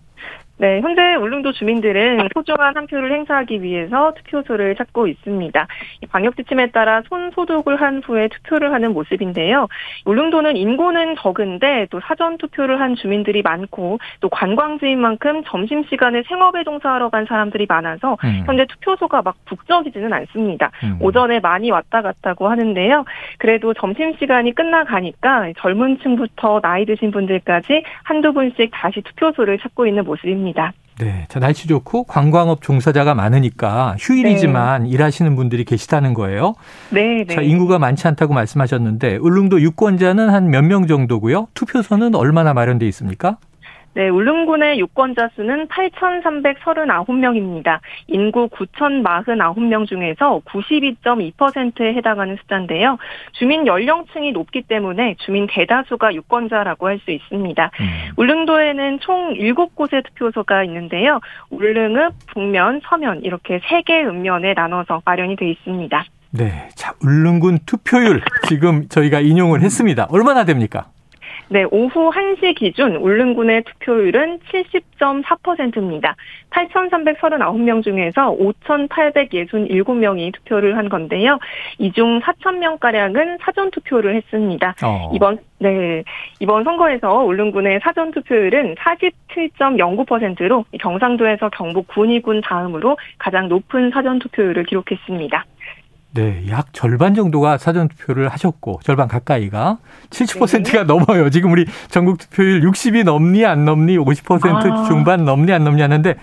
네, 현재 울릉도 주민들은 소중한 한 표를 행사하기 위해서 투표소를 찾고 있습니다. 방역 지침에 따라 손 소독을 한 후에 투표를 하는 모습인데요. 울릉도는 인구는 적은데 또 사전 투표를 한 주민들이 많고 또 관광지인 만큼 점심 시간에 생업에 종사하러 간 사람들이 많아서 음. 현재 투표소가 막 북적이지는 않습니다. 음. 오전에 많이 왔다 갔다고 하는데요. 그래도 점심 시간이 끝나가니까 젊은 층부터 나이 드신 분들까지 한두 분씩 다시 투표소를 찾고 있는 모습입니다. 있습니다. 네. 자, 날씨 좋고 관광업 종사자가 많으니까 휴일이지만 네. 일하시는 분들이 계시다는 거예요. 네, 네. 자, 인구가 많지 않다고 말씀하셨는데 울릉도 유권자는 한 몇 명 정도고요? 투표소는 얼마나 마련돼 있습니까? 네, 울릉군의 유권자 수는 8,339명입니다. 인구 9,049명 중에서 92.2%에 해당하는 숫자인데요. 주민 연령층이 높기 때문에 주민 대다수가 유권자라고 할 수 있습니다. 음. 울릉도에는 총 7곳의 투표소가 있는데요. 울릉읍, 북면, 서면 이렇게 3개 읍면에 나눠서 마련이 되어 있습니다. 네. 자, 울릉군 투표율 지금 저희가 인용을 했습니다. 얼마나 됩니까? 네, 오후 1시 기준 울릉군의 투표율은 70.4%입니다. 8,339명 중에서 5,867명이 투표를 한 건데요. 이 중 4,000명가량은 사전 투표를 했습니다. 어. 이번, 네, 이번 선거에서 울릉군의 사전 투표율은 47.09%로 경상도에서 경북 군위군 다음으로 가장 높은 사전 투표율을 기록했습니다. 네, 약 절반 정도가 사전 투표를 하셨고 절반 가까이가 70%가 네. 넘어요. 지금 우리 전국 투표율 60이 넘니 안 넘니 50% 아. 중반 넘니 안 넘니 하는데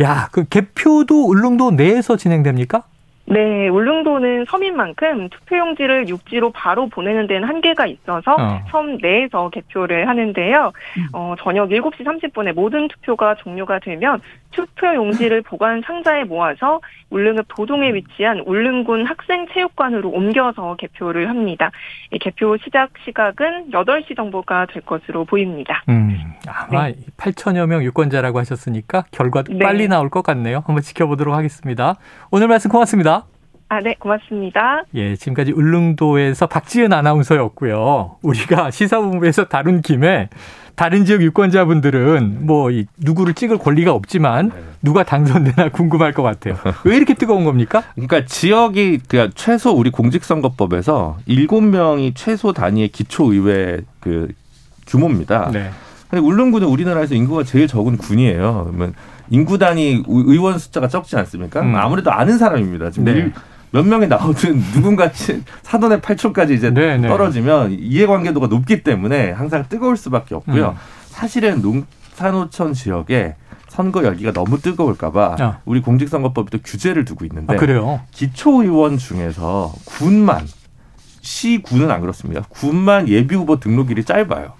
야, 그 개표도 울릉도 내에서 진행됩니까? 네, 울릉도는 섬인 만큼 투표용지를 육지로 바로 보내는 데는 한계가 있어서 어. 섬 내에서 개표를 하는데요. 음. 어, 저녁 7시 30분에 모든 투표가 종료가 되면 투표용지를 보관 상자에 모아서 울릉읍 도동에 위치한 울릉군 학생체육관으로 옮겨서 개표를 합니다. 이 개표 시작 시각은 8시 정도가 될 것으로 보입니다. 음, 아마 네. 8천여 명 유권자라고 하셨으니까 결과도 네. 빨리 나올 것 같네요. 한번 지켜보도록 하겠습니다. 오늘 말씀 고맙습니다. 아, 네, 고맙습니다. 예, 지금까지 울릉도에서 박지은 아나운서였고요. 우리가 시사본부에서 다룬 김에 다른 지역 유권자분들은 뭐 누구를 찍을 권리가 없지만 누가 당선되나 궁금할 것 같아요. 왜 이렇게 뜨거운 겁니까? 그러니까 지역이 그러니까 최소 우리 공직선거법에서 7명이 최소 단위의 기초의회 그 규모입니다. 네. 근데 울릉군은 우리나라에서 인구가 제일 적은 군이에요. 그러면 인구 단위 의원 숫자가 적지 않습니까? 음. 아무래도 아는 사람입니다. 지금 네. 몇 명이 나오든 누군가 사돈의 8촌까지 이제 네네. 네. 떨어지면 이해관계도가 높기 때문에 항상 뜨거울 수밖에 없고요. 음. 사실은 농산호촌 지역에 선거 열기가 너무 뜨거울까봐 아. 우리 공직선거법이 또 규제를 두고 있는데 아, 그래요? 기초의원 중에서 군만 시군은 안 그렇습니다. 군만 예비 후보 등록일이 짧아요.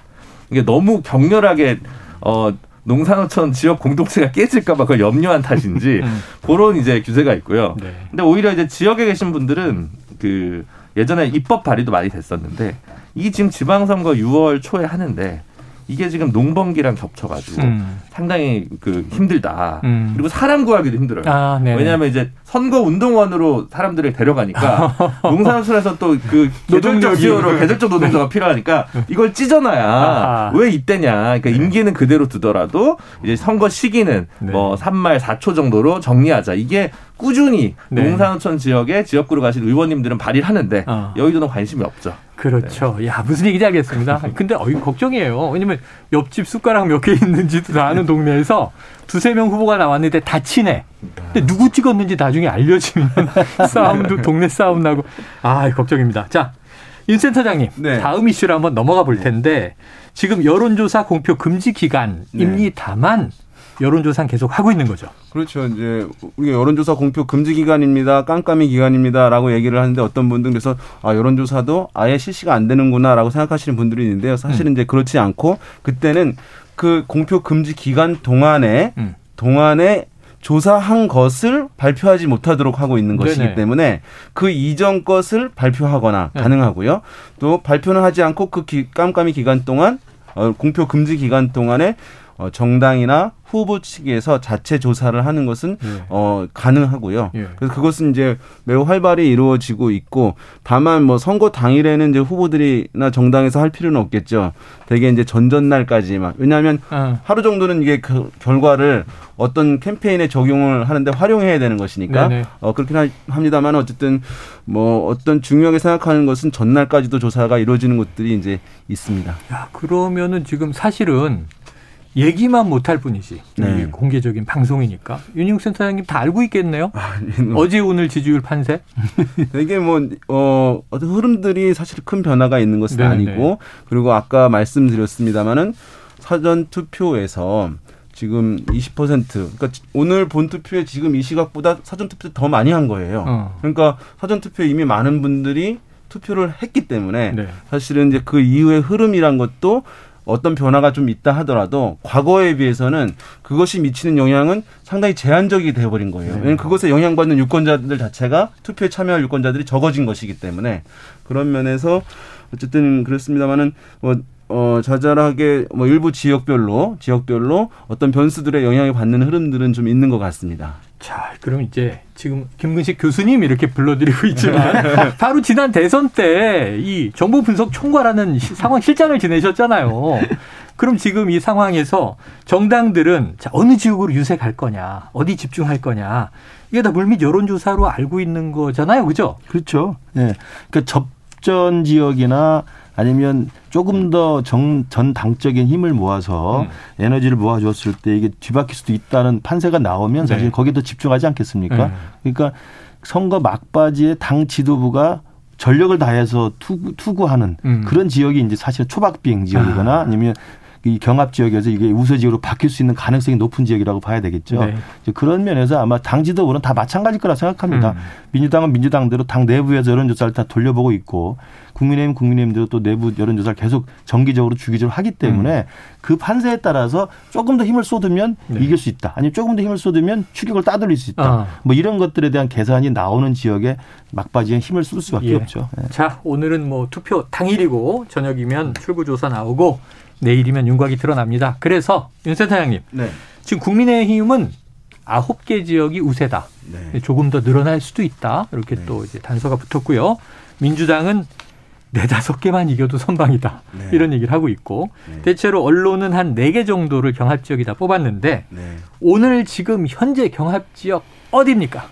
이게 너무 격렬하게 어 농산어촌 지역 공동체가 깨질까봐 그걸 염려한 탓인지 음. 그런 이제 규제가 있고요. 네. 근데 오히려 이제 지역에 계신 분들은 그 예전에 입법 발의도 많이 됐었는데 이 지금 지방선거 6월 초에 하는데 이게 지금 농번기랑 겹쳐가지고 음. 상당히 그 힘들다. 음. 그리고 사람 구하기도 힘들어요. 아, 왜냐하면 이제 선거 운동원으로 사람들을 데려가니까 농사수에서 또 그 계절적 지어로 계절적 노동자가 필요하니까 이걸 찢어놔야 아하. 왜 이때냐. 그러니까 네. 임기는 그대로 두더라도 이제 선거 시기는 네. 뭐 3말 4초 정도로 정리하자. 이게 꾸준히 네. 농산촌 지역에 지역구로 가신 의원님들은 발의를 하는데 어. 여의도는 관심이 없죠. 그렇죠. 네. 야 무슨 얘기인지 알겠습니다. 근데 어이 걱정이에요. 왜냐면 옆집 숟가락 몇 개 있는지도 다 아는 동네에서 두세 명 후보가 나왔는데 다 친해. 근데 누구 찍었는지 나중에 알려지면 싸움도 동네 싸움 나고 아 걱정입니다. 자. 윤 센터장님, 네. 다음 이슈로 한번 넘어가 볼 텐데 지금 여론조사 공표 금지 기간입니다만 네. 여론조사는 계속 하고 있는 거죠. 그렇죠. 이제 우리가 여론조사 공표 금지 기간입니다. 깜깜이 기간입니다라고 얘기를 하는데 어떤 분들은 그래서 아 여론조사도 아예 실시가 안 되는구나라고 생각하시는 분들이 있는데요. 사실은 음. 이제 그렇지 않고 그때는 그 공표 금지 기간 동안에 음. 동안에 조사한 것을 발표하지 못하도록 하고 있는 것이기 네네. 때문에 그 이전 것을 발표하거나 네. 가능하고요. 또 발표는 하지 않고 그 기, 깜깜이 기간 동안 어, 공표 금지 기간 동안에 어, 정당이나 후보 측에서 자체 조사를 하는 것은 예. 어, 가능하고요. 예. 그래서 그것은 이제 매우 활발히 이루어지고 있고 다만 뭐 선거 당일에는 이제 후보들이나 정당에서 할 필요는 없겠죠. 대개 이제 전전날까지만 왜냐하면 어. 하루 정도는 이게 그 결과를 어떤 캠페인에 적용을 하는데 활용해야 되는 것이니까 네네. 어, 그렇긴 합니다만 어쨌든 뭐 어떤 중요하게 생각하는 것은 전날까지도 조사가 이루어지는 것들이 이제 있습니다. 야 그러면은 지금 사실은 얘기만 못할 뿐이지. 네. 공개적인 방송이니까. 윤영 센터장님 다 알고 있겠네요. 아, 뭐. 어제 오늘 지지율 판세? 이게 뭐, 어, 어떤 흐름들이 사실 큰 변화가 있는 것은 네네. 아니고, 그리고 아까 말씀드렸습니다마는 사전 투표에서 지금 20% 그러니까 오늘 본 투표에 지금 이 시각보다 사전 투표 더 많이 한 거예요. 어. 그러니까 사전 투표 이미 많은 분들이 투표를 했기 때문에 네. 사실은 이제 그 이후의 흐름이란 것도 어떤 변화가 좀 있다 하더라도 과거에 비해서는 그것이 미치는 영향은 상당히 제한적이 되어버린 거예요. 네. 왜냐하면 그것에 영향받는 유권자들 자체가 투표에 참여할 유권자들이 적어진 것이기 때문에 그런 면에서 어쨌든 그렇습니다만은 뭐 어, 자잘하게 뭐 일부 지역별로 지역별로 어떤 변수들의 영향을 받는 흐름들은 좀 있는 것 같습니다. 자, 그럼 이제 지금 김근식 교수님 이렇게 불러드리고 있지만 바로 지난 대선 때 이 정보 분석 총괄하는 상황 실장을 지내셨잖아요. 그럼 지금 이 상황에서 정당들은 자, 어느 지역으로 유색할 거냐, 어디 집중할 거냐, 이게 다 물밑 여론조사로 알고 있는 거잖아요, 그죠? 그렇죠. 예. 네. 그러니까 접전 지역이나 아니면 조금 더 정, 전당적인 힘을 모아서 음. 에너지를 모아주었을 때 이게 뒤바뀔 수도 있다는 판세가 나오면 사실 네. 거기에 더 집중하지 않겠습니까? 네. 그러니까 선거 막바지에 당 지도부가 전력을 다해서 투구, 투구하는 음. 그런 지역이 이제 사실 초박비행 지역이거나 아. 아니면 이 경합 지역에서 이게 우세 지역으로 바뀔 수 있는 가능성이 높은 지역이라고 봐야 되겠죠. 네. 그런 면에서 아마 당 지도부는 다 마찬가지일 거라 생각합니다. 음. 민주당은 민주당대로 당 내부에서 여론조사를 다 돌려보고 있고 국민의힘 국민의힘대로 또 내부 여론조사를 계속 정기적으로 주기적으로 하기 때문에 음. 그 판세에 따라서 조금 더 힘을 쏟으면 네. 이길 수 있다. 아니면 조금 더 힘을 쏟으면 추격을 따돌릴 수 있다. 아. 뭐 이런 것들에 대한 계산이 나오는 지역에 막바지에 힘을 쏠 수밖에 예. 없죠. 네. 자 오늘은 뭐 투표 당일이고 저녁이면 출구조사 나오고 내일이면 윤곽이 드러납니다. 그래서 윤 센터장님, 네. 지금 국민의힘은 아홉 개 지역이 우세다. 네. 조금 더 늘어날 수도 있다. 이렇게 네. 또 이제 단서가 붙었고요. 민주당은 네다섯 개만 이겨도 선방이다. 네. 이런 얘기를 하고 있고 네. 대체로 언론은 한 네 개 정도를 경합 지역이다 뽑았는데 네. 오늘 지금 현재 경합 지역 어디입니까?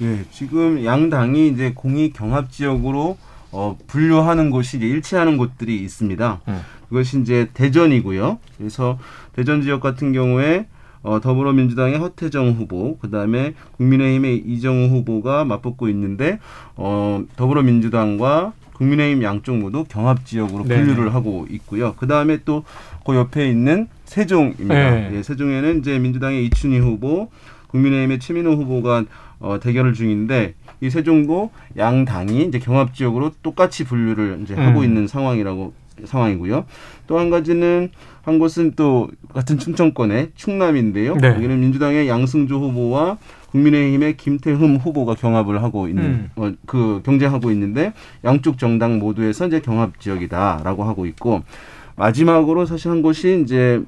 예, 지금 양 당이 이제 공익 경합 지역으로 어, 분류하는 곳이 일치하는 곳들이 있습니다. 음. 그것이 이제 대전이고요. 그래서 대전 지역 같은 경우에 어, 더불어민주당의 허태정 후보, 그 다음에 국민의힘의 이정우 후보가 맞붙고 있는데, 어, 더불어민주당과 국민의힘 양쪽 모두 경합 지역으로 네. 분류를 네. 하고 있고요. 그 다음에 또 그 옆에 있는 세종입니다. 네. 예, 세종에는 이제 민주당의 이춘희 후보, 국민의힘의 최민호 후보가 어, 대결을 중인데 이 세종도 양 당이 이제 경합 지역으로 똑같이 분류를 이제 하고 음. 있는 상황이라고 상황이고요. 또 한 가지는 한 곳은 또 같은 충청권의 충남인데요. 네. 여기는 민주당의 양승조 후보와 국민의힘의 김태흠 후보가 경합을 하고 있는 음. 어, 그 경쟁하고 있는데 양쪽 정당 모두에서 이제 경합 지역이다라고 하고 있고 마지막으로 사실 한 곳이 이제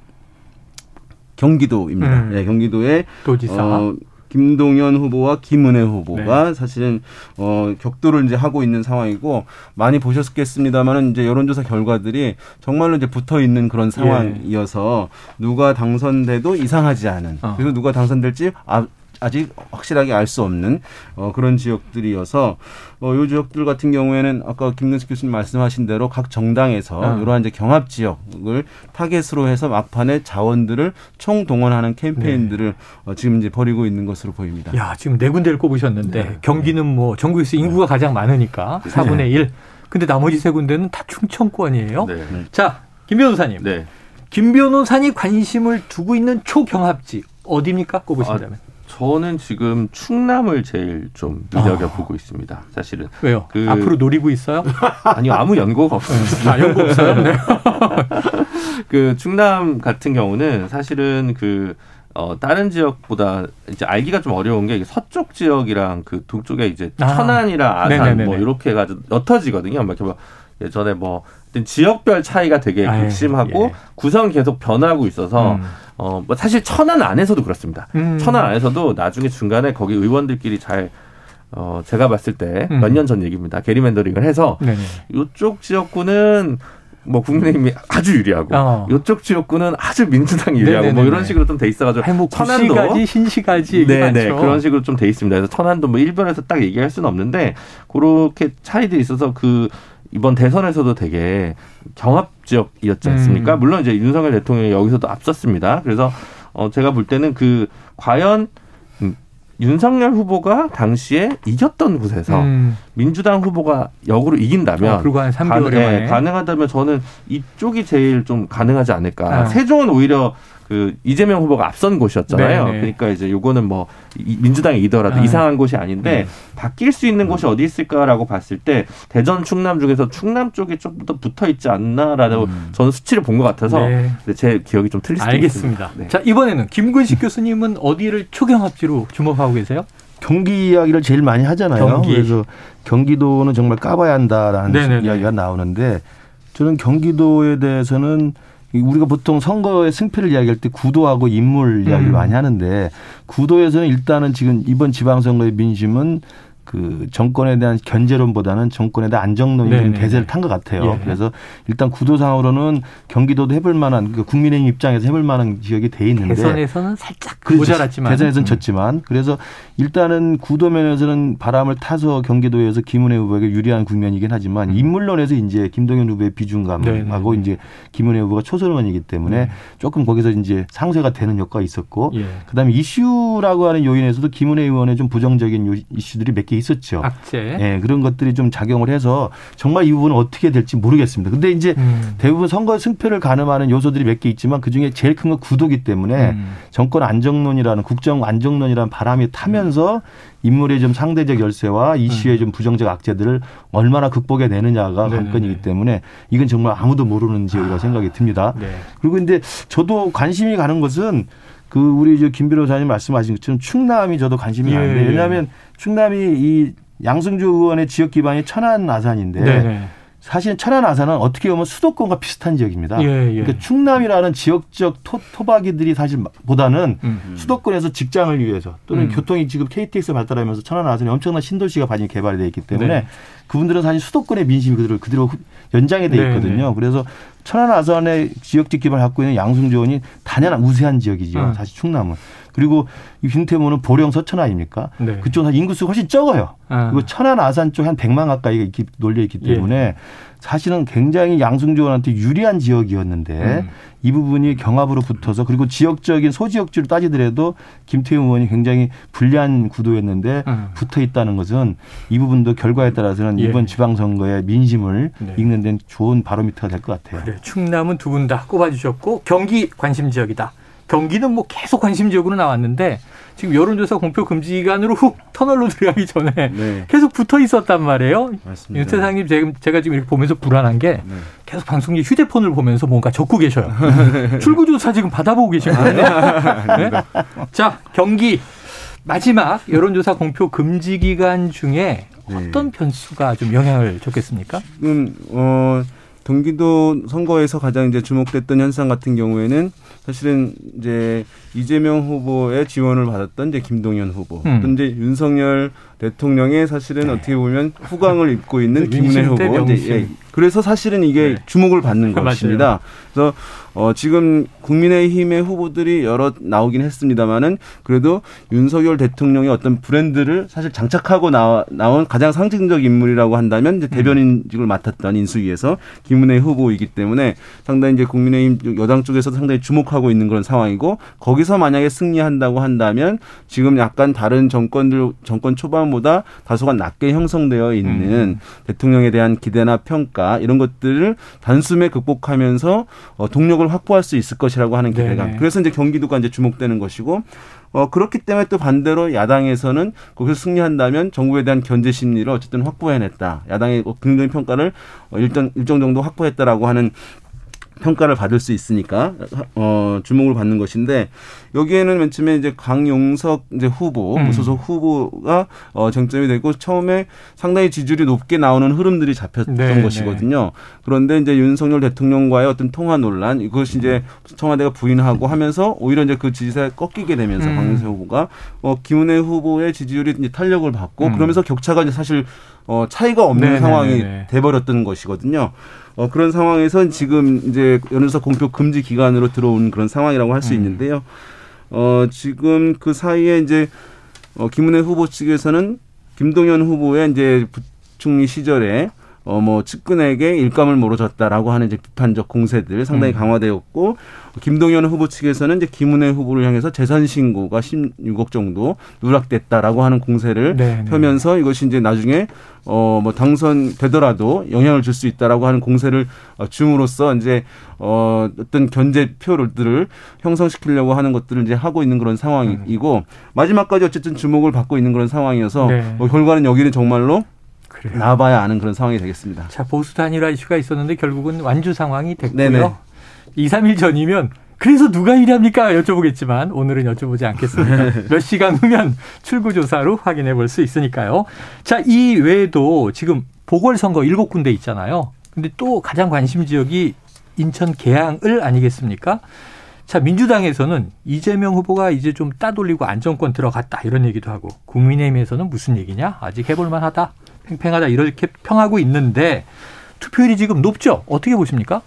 경기도입니다. 음. 네, 경기도의 도지사. 어, 김동연 후보와 김은혜 후보가 네. 사실은 어 격돌을 이제 하고 있는 상황이고 많이 보셨겠습니다만은 이제 여론조사 결과들이 정말로 이제 붙어 있는 그런 상황이어서 예. 누가 당선돼도 이상하지 않은 어. 그리고 누가 당선될지 아, 아직 확실하게 알 수 없는 어, 그런 지역들이어서 어, 요 지역들 같은 경우에는 아까 김근식 교수님 말씀하신 대로 각 정당에서 어. 이러한 이제 경합 지역을 타겟으로 해서 막판에 자원들을 총 동원하는 캠페인들을 네. 어, 지금 이제 벌이고 있는 것으로 보입니다. 야 지금 네 군데를 꼽으셨는데 네. 경기는 뭐 전국에서 인구가 가장 많으니까 4분의 1. 근데 나머지 세 군데는 다 충청권이에요. 네. 자, 김 변호사님. 네. 김 변호사님 관심을 두고 있는 초경합지 어디입니까? 꼽으신다면. 아, 저는 지금 충남을 제일 좀 눈여겨 보고 아. 있습니다. 사실은. 왜요? 그 앞으로 노리고 있어요? 아니요, 아무 연고가 없습니다. 아, 연고 없어요? 네. 그 충남 같은 경우는 사실은 그 어, 다른 지역보다 이제 알기가 좀 어려운 게 서쪽 지역이랑 그 동쪽에 이제 아. 천안이랑 아산 네네네네. 뭐 이렇게 해가지고 옅어지거든요. 막 이렇게 뭐 예전에 뭐 지역별 차이가 되게 아, 극심하고 예. 구성 계속 변하고 있어서 음. 어, 뭐 사실 천안 안에서도 그렇습니다. 음. 천안 안에서도 나중에 중간에 거기 의원들끼리 잘 어, 제가 봤을 때 몇 년전 음. 얘기입니다. 게리맨더링을 해서 네네. 이쪽 지역구는 뭐 국민의힘이 아주 유리하고 어. 이쪽 지역구는 아주 민주당이 유리하고 네네네네. 뭐 이런 식으로 좀 돼 있어가지고 뭐 천안도 구시가지 신시가지 네네 많죠. 그런 식으로 좀 돼 있습니다. 그래서 천안도 뭐 일본에서 딱 얘기할 수는 없는데 그렇게 차이들이 있어서 그 이번 대선에서도 되게 경합 지역이었지 않습니까? 음. 물론 이제 윤석열 대통령이 여기서도 앞섰습니다. 그래서 어 제가 볼 때는 그 과연 윤석열 후보가 당시에 이겼던 곳에서 음. 민주당 후보가 역으로 이긴다면 어, 불과 한 3개월 만에 네, 가능하다면 저는 이쪽이 제일 좀 가능하지 않을까. 아. 세종은 오히려 그 이재명 후보가 앞선 곳이었잖아요. 네네. 네. 그러니까 이제 요거는 뭐 민주당이 이더라도 아. 이상한 곳이 아닌데 네. 바뀔 수 있는 곳이 어디 있을까라고 봤을 때 대전 충남 중에서 충남 쪽이 좀 더 붙어 있지 않나라고 음. 저는 수치를 본 것 같아서 네. 제 기억이 좀 틀릴 수도 알겠습니다. 있습니다. 네. 자 이번에는 김근식 교수님은 어디를 초경합지로 주목하고 계세요? 경기 이야기를 제일 많이 하잖아요. 경기. 그래서 경기도는 정말 까봐야 한다라는 네네네. 이야기가 나오는데 저는 경기도에 대해서는 우리가 보통 선거의 승패를 이야기할 때 구도하고 인물 이야기를 음. 많이 하는데 구도에서는 일단은 지금 이번 지방선거의 민심은 그 정권에 대한 견제론보다는 정권에 대한 안정론이 좀 대세를 탄 것 같아요. 예. 그래서 일단 구도상으로는 경기도도 해볼 만한 그 국민의힘 입장에서 해볼 만한 지역이 돼 있는데 대선에서는 살짝 그렇죠. 모자랐지만 대선에서는 음. 졌지만 그래서 일단은 구도 면에서는 바람을 타서 경기도에서 김은혜 후보에게 유리한 국면이긴 하지만 음. 인물론에서 이제 김동연 후보의 비중감하고 이제 김은혜 후보가 초선 의원이기 때문에 네. 조금 거기서 이제 상쇄가 되는 효과가 있었고 예. 그다음에 이슈라고 하는 요인에서도 김은혜 의원의 좀 부정적인 이슈들이 몇개 있었죠. 악재. 예, 그런 것들이 좀 작용을 해서 정말 이 부분은 어떻게 될지 모르겠습니다. 근데 이제 음. 대부분 선거 승패를 가늠하는 요소들이 몇 개 있지만 그 중에 제일 큰 건 구도기 때문에 음. 정권 안정론이라는 국정 안정론이라는 바람이 타면서 인물의 좀 상대적 열세와 이슈의 음. 좀 부정적 악재들을 얼마나 극복해 내느냐가 네네네. 관건이기 때문에 이건 정말 아무도 모르는 지역이라고 아. 생각이 듭니다. 네. 그리고 근데 저도 관심이 가는 것은 그 우리 저김 변호사님 말씀하신 것처럼 충남이 저도 관심이 예, 가는데 예. 왜냐하면 충남이 이 양승주 의원의 지역 기반이 천안 아산인데 네네. 사실 천안 아산은 어떻게 보면 수도권과 비슷한 지역입니다. 예, 예. 그러니까 충남이라는 지역적 토, 토박이들이 사실 보다는 음. 수도권에서 직장을 위해서 또는 음. 교통이 지금 KTX 발달하면서 천안 아산이 엄청난 신도시가 많이 개발이 돼 있기 때문에 네. 그분들은 사실 수도권의 민심이 그대로 그대로 연장이 돼 네, 있거든요. 네. 그래서 천안 아산의 지역적 기반을 갖고 있는 양승조원이 단연한 우세한 지역이죠. 음. 사실 충남은. 그리고 김태모는 보령 서천 아닙니까? 네. 그쪽은 인구수가 훨씬 적어요. 아. 그리고 천안 아산 쪽 한 100만 가까이 놀려 있기 때문에 예. 사실은 굉장히 양승조원한테 유리한 지역이었는데 음. 이 부분이 경합으로 붙어서 그리고 지역적인 소지역주를 따지더라도 김태우 의원이 굉장히 불리한 구도였는데 음. 붙어 있다는 것은 이 부분도 결과에 따라서는 예. 이번 지방선거의 민심을 네. 읽는 데는 좋은 바로미터가 될 것 같아요. 그래, 충남은 두 분 다 꼽아주셨고 경기 관심 지역이다. 경기는 뭐 계속 관심 지역으로 나왔는데 지금 여론조사 공표 금지 기간으로 훅 터널로 들어가기 전에 네. 계속 붙어 있었단 말이에요. 맞습니다. 윤태상님 제가, 제가 지금 이렇게 보면서 불안한 게 네. 계속 방송국 휴대폰을 보면서 뭔가 적고 계셔요. 출구조사 지금 받아보고 계신 거예요. 네? 자 경기 마지막 여론조사 공표 금지 기간 중에 네. 어떤 변수가 좀 영향을 줬겠습니까? 지금 어 경기도 선거에서 가장 이제 주목됐던 현상 같은 경우에는 사실은 이제 이재명 후보의 지원을 받았던 이제 김동연 후보, 음. 또 이제 윤석열 대통령의 사실은 네. 어떻게 보면 후광을 입고 있는 김은혜 후보. 이제 예. 그래서 사실은 이게 네. 주목을 받는 것입니다. 그래서 어, 지금 국민의힘의 후보들이 여러 나오긴 했습니다만은 그래도 윤석열 대통령의 어떤 브랜드를 사실 장착하고 나와, 나온 가장 상징적 인물이라고 한다면 이제 대변인직을 맡았던 인수위에서 김은혜 후보이기 때문에 상당히 이제 국민의힘 여당 쪽에서 상당히 주목하고 있는 그런 상황이고 거기서 만약에 승리한다고 한다면 지금 약간 다른 정권들 정권 초반보다 다소간 낮게 형성되어 있는 음. 대통령에 대한 기대나 평가 이런 것들을 단숨에 극복하면서 어, 동력을 수익을 확보할 수 있을 것이라고 하는 기대감. 네네. 그래서 이제 경기도가 이제 주목되는 것이고 어 그렇기 때문에 또 반대로 야당에서는 거기서 승리한다면 정부에 대한 견제 심리를 어쨌든 확보해냈다. 야당의 긍정 평가를 어, 일정 일정 정도 확보했다라고 하는 평가를 받을 수 있으니까 어 주목을 받는 것인데 여기에는 맨 처음에 이제 강용석 이제 후보 음. 무소속 후보가 어 쟁점이 되고 처음에 상당히 지지율이 높게 나오는 흐름들이 잡혔던 네, 것이거든요. 네. 그런데 이제 윤석열 대통령과의 어떤 통화 논란 이것이 이제 청와대가 부인하고 하면서 오히려 이제 그 지지세 꺾이게 되면서 음. 강용석 후보가 어 김은혜 후보의 지지율이 이제 탄력을 받고 음. 그러면서 격차가 이제 사실 어 차이가 없는 네, 상황이 네, 네. 돼버렸던 것이거든요. 어, 그런 상황에서 지금 이제 연수석 공표 금지 기간으로 들어온 그런 상황이라고 할수 음. 있는데요. 어, 지금 그 사이에 이제 어, 김은혜 후보 측에서는 김동연 후보의 이제 부총리 시절에 어, 뭐, 측근에게 일감을 모르졌다라고 하는 이제 비판적 공세들 상당히 음. 강화되었고, 김동연 후보 측에서는 이제 김은혜 후보를 향해서 재산 신고가 16억 정도 누락됐다라고 하는 공세를 네, 네. 펴면서 이것이 이제 나중에 어 뭐 당선되더라도 영향을 줄 수 있다라고 하는 공세를 어, 줌으로써 이제 어 어떤 견제표들을 형성시키려고 하는 것들을 이제 하고 있는 그런 상황이고 음. 마지막까지 어쨌든 주목을 받고 있는 그런 상황이어서 네. 뭐 결과는 여기는 정말로 그래요. 나와봐야 아는 그런 상황이 되겠습니다. 자 보수 단일화 이슈가 있었는데 결국은 완주 상황이 됐고요. 네네. 2, 3일 전이면 그래서 누가 일합니까? 여쭤보겠지만 오늘은 여쭤보지 않겠습니다. 몇 시간 후면 출구조사로 확인해 볼 수 있으니까요. 자, 이 외에도 지금 보궐선거 7군데 있잖아요. 근데 또 가장 관심 지역이 인천 계양을 아니겠습니까? 자, 민주당에서는 이재명 후보가 이제 좀 따돌리고 안정권 들어갔다 이런 얘기도 하고 국민의힘에서는 무슨 얘기냐? 아직 해볼 만 하다. 팽팽하다 이렇게 평하고 있는데 투표율이 지금 높죠? 어떻게 보십니까?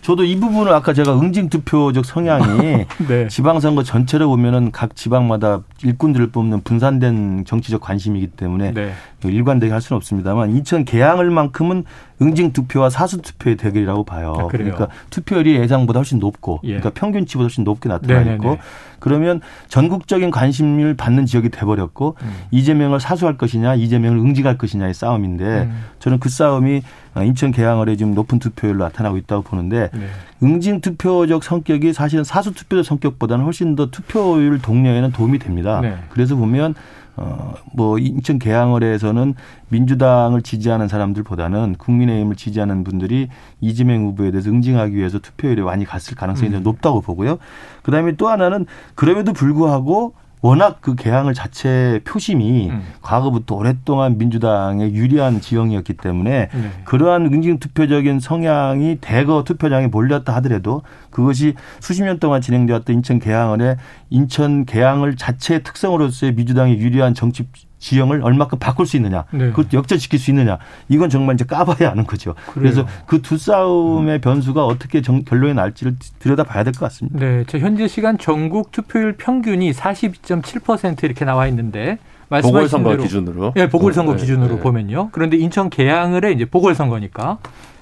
저도 이 부분을 아까 제가 응징 투표적 성향이 네. 지방선거 전체를 보면은 각 지방마다 일꾼들을 뽑는 분산된 정치적 관심이기 때문에 네. 일관되게 할 수는 없습니다만 인천 계양을만큼은 응징 투표와 사수 투표의 대결이라고 봐요. 아, 그러니까 투표율이 예상보다 훨씬 높고, 예. 그러니까 평균치보다 훨씬 높게 나타나 네네네. 있고, 그러면 전국적인 관심을 받는 지역이 돼버렸고 음. 이재명을 사수할 것이냐, 이재명을 응징할 것이냐의 싸움인데 음. 저는 그 싸움이 인천 계양을에 지금 높은 투표율로 나타나고 있다고 보는데 네. 응징 투표적 성격이 사실은 사수 투표적 성격보다는 훨씬 더 투표율 동료에는 도움이 됩니다. 네. 그래서 보면 어, 뭐, 인천 계양을에서는 민주당을 지지하는 사람들보다는 국민의힘을 지지하는 분들이 이재명 후보에 대해서 응징하기 위해서 투표율에 많이 갔을 가능성이 음. 높다고 보고요. 그 다음에 또 하나는 그럼에도 불구하고 워낙 그 개항을 자체 표심이 음. 과거부터 오랫동안 민주당에 유리한 지형이었기 때문에 네. 그러한 응징 투표적인 성향이 대거 투표장에 몰렸다 하더라도 그것이 수십 년 동안 진행되었던 인천 개항을에 인천 개항을 자체의 특성으로서의 민주당이 유리한 정치 지형을 얼마큼 바꿀 수 있느냐, 네. 그것도 역전시킬 수 있느냐, 이건 정말 이제 까봐야 아는 거죠. 그래요. 그래서 그 두 싸움의 변수가 어떻게 정, 결론이 날지를 들여다봐야 될 것 같습니다. 네, 저 현재 시간 전국 투표율 평균이 42.7% 이렇게 나와 있는데 보궐선거 대로, 기준으로, 네, 보궐선거 네, 기준으로 네. 보면요. 그런데 인천 계양을에 이제 보궐선거니까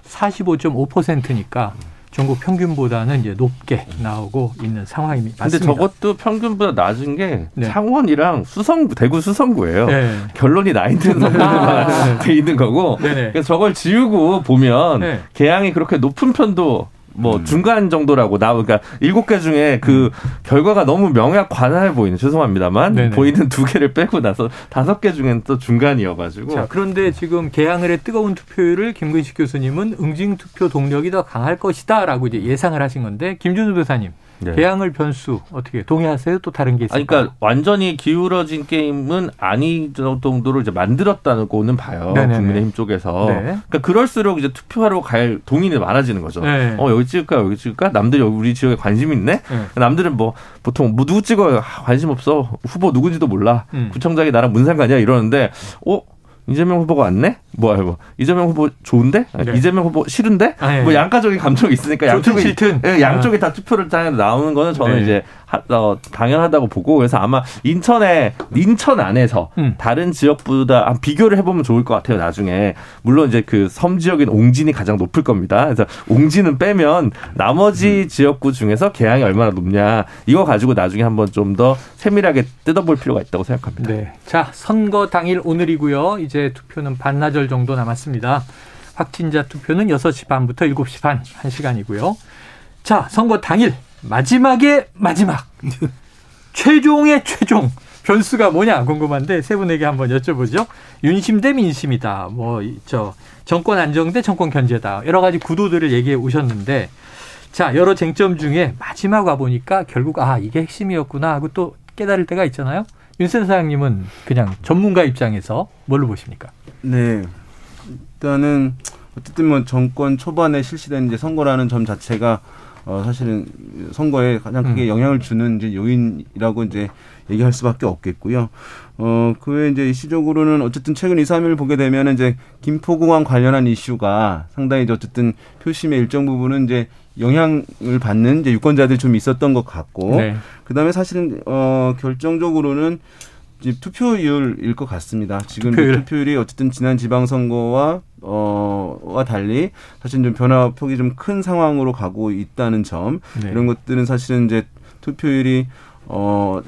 45.5%니까 전국 평균보다는 이제 높게 나오고 있는 상황입니다. 근데 저것도 평균보다 낮은 게 네. 창원이랑 수성구, 대구 수성구예요. 네. 결론이 나 있는 선거들만 돼 있는 거고. 네네. 그래서 저걸 지우고 보면 네. 개항이 그렇게 높은 편도 뭐 음. 중간 정도라고 나오 그러니까 일곱 개 중에 그 음. 결과가 너무 명약 관할 보이는 죄송합니다만 네네. 보이는 두 개를 빼고 나서 다섯 개 중엔 또 중간이어가지고 자, 그런데 지금 개항을의 뜨거운 투표율을 김근식 교수님은 응징 투표 동력이 더 강할 것이다라고 이제 예상을 하신 건데 김준우 변사님 네. 개항을 변수 어떻게 동의하세요? 또 다른 게 있을까요? 그러니까 완전히 기울어진 게임은 아니 정도로 이제 만들었다고는 봐요. 네네네. 국민의힘 쪽에서. 네. 그러니까 그럴수록 이제 투표하러 갈 동인이 많아지는 거죠. 네. 어 여기 찍을까 여기 찍을까? 남들이 우리 지역에 관심 있네. 네. 남들은 뭐 보통 뭐 누구 찍어요? 아, 관심 없어. 후보 누군지도 몰라. 음. 구청장이 나랑 무슨 상관이야 이러는데 어 이재명 후보가 왔네? 뭐야, 뭐. 이재명 후보 좋은데? 네. 이재명 후보 싫은데? 아, 예. 뭐 양가적인 감정이 있으니까 양쪽이, 싫든. 예, 양쪽이 아. 다 투표를 나오는 거는 저는 네. 이제 하, 어, 당연하다고 보고 그래서 아마 인천에, 인천 안에서 음. 다른 지역보다 비교를 해보면 좋을 것 같아요, 나중에. 물론 이제 그 섬 지역인 옹진이 가장 높을 겁니다. 그래서 옹진은 빼면 나머지 음. 지역구 중에서 개항이 얼마나 높냐. 이거 가지고 나중에 한번 좀 더 세밀하게 뜯어볼 필요가 있다고 생각합니다. 네. 자, 선거 당일 오늘이고요. 이제 이제 투표는 반나절 정도 남았습니다. 확진자 투표는 6시 반부터 7시 반, 1시간이고요. 자, 선거 당일 마지막의 마지막. 최종의 최종. 변수가 뭐냐 궁금한데 세 분에게 한번 여쭤보죠. 윤심 대 민심이다. 뭐, 저, 정권 안정 대 정권 견제다. 여러 가지 구도들을 얘기해 오셨는데 자, 여러 쟁점 중에 마지막 와 보니까 결국 아, 이게 핵심이었구나 하고 또 깨달을 때가 있잖아요. 윤센 사장님은 그냥 전문가 입장에서 뭘로 보십니까? 네. 일단은 어쨌든 뭐 정권 초반에 실시된 이제 선거라는 점 자체가 어 사실은 선거에 가장 크게 음. 영향을 주는 이제 요인이라고 이제 얘기할 수밖에 없겠고요. 어, 그 외에 이제 이슈적으로는 어쨌든 최근 2, 3일 보게 되면 이제 김포공항 관련한 이슈가 상당히 이제 어쨌든 표심의 일정 부분은 이제 영향을 받는 이제 유권자들이 좀 있었던 것 같고 네. 그 다음에 사실은 어 결정적으로는 투표율일 것 같습니다. 지금 투표율. 투표율이 어쨌든 지난 지방선거와 어와 달리 사실 좀 변화 폭이 좀 큰 상황으로 가고 있다는 점 네. 이런 것들은 사실은 이제 투표율이 어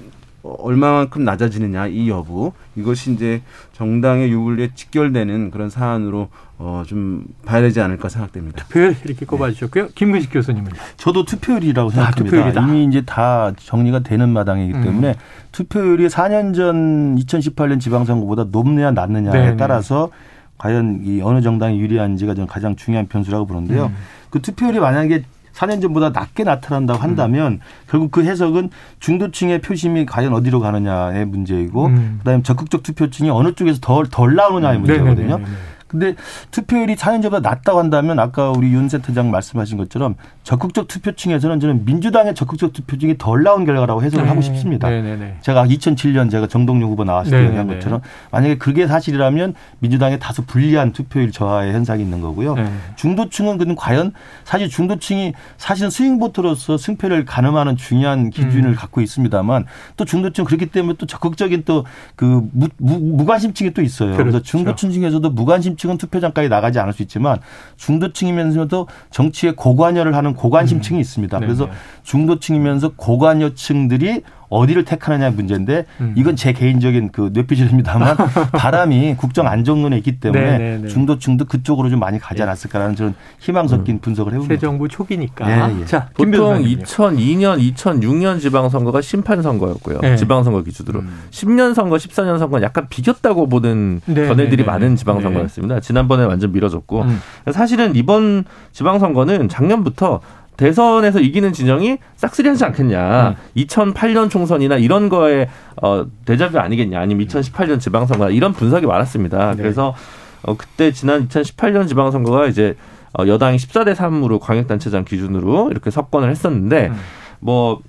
얼마만큼 낮아지느냐 이 여부 이것이 이제 정당의 유불리에 직결되는 그런 사안으로 어, 좀 봐야 되지 않을까 생각됩니다. 투표율 이렇게 꼽아주셨고요. 네. 김근식 교수님은 저도 투표율이라고 생각합니다. 아, 이미 이제 다 정리가 되는 마당이기 음. 때문에 음. 투표율이 4년 전 2018년 지방선거보다 높느냐 낮느냐에 네네. 따라서 과연 이 어느 정당이 유리한지가 저는 가장 중요한 변수라고 보는데요. 음. 그 투표율이 만약에 4년 전보다 낮게 나타난다고 한다면 음. 결국 그 해석은 중도층의 표심이 과연 어디로 가느냐의 문제이고 음. 그다음에 적극적 투표층이 어느 쪽에서 덜 덜 나오느냐의 음. 문제거든요. 네네네네. 근데 투표율이 4년 전보다 낮다고 한다면 아까 우리 윤 센터장 말씀하신 것처럼 적극적 투표층에서는 저는 민주당의 적극적 투표층이 덜 나온 결과라고 해석을 네. 하고 싶습니다. 네네네. 제가 2007년 제가 정동영 후보 나왔을 때 얘기한 것처럼 만약에 그게 사실이라면 민주당에 다소 불리한 투표율 저하의 현상이 있는 거고요. 네. 중도층은 그는 과연 사실 중도층이 사실은 스윙보트로서 승패를 가늠하는 중요한 기준을 음. 갖고 있습니다만 또 중도층 그렇기 때문에 또 적극적인 또 그 무관심층이 또 있어요. 그렇죠. 그래서 중도층 중에서도 무관심 중도층은 투표장까지 나가지 않을 수 있지만 중도층이면서도 정치에 고관여를 하는 고관심층이 음. 있습니다. 그래서 중도층이면서 고관여층들이 어디를 택하느냐 문제인데 음. 이건 제 개인적인 그 뇌피질입니다만 바람이 국정 안정론에 있기 때문에 네네네. 네, 네. 중도층도 그쪽으로 좀 많이 가지 예. 않았을까라는 저는 희망 섞인 음. 분석을 해봅니다. 새 정부 초기니까. 예, 예. 자, 보통 2002년, 2006년 지방선거가 심판 선거였고요. 네. 지방선거 기준으로. 음. 10년 선거, 14년 선거는 약간 비겼다고 보는 네, 네, 많은 지방선거였습니다. 지난번에 완전 밀어줬고 음. 사실은 이번 지방선거는 작년부터 대선에서 이기는 진영이 싹쓸이하지 않겠냐. 음. 2008년 총선이나 이런 거에 어, 대자뷰 아니겠냐. 아니면 2018년 지방선거 이런 분석이 많았습니다. 네. 그래서 어, 그때 지난 2018년 지방선거가 이제 어, 여당이 14대 3으로 광역단체장 기준으로 이렇게 석권을 했었는데 음. 뭐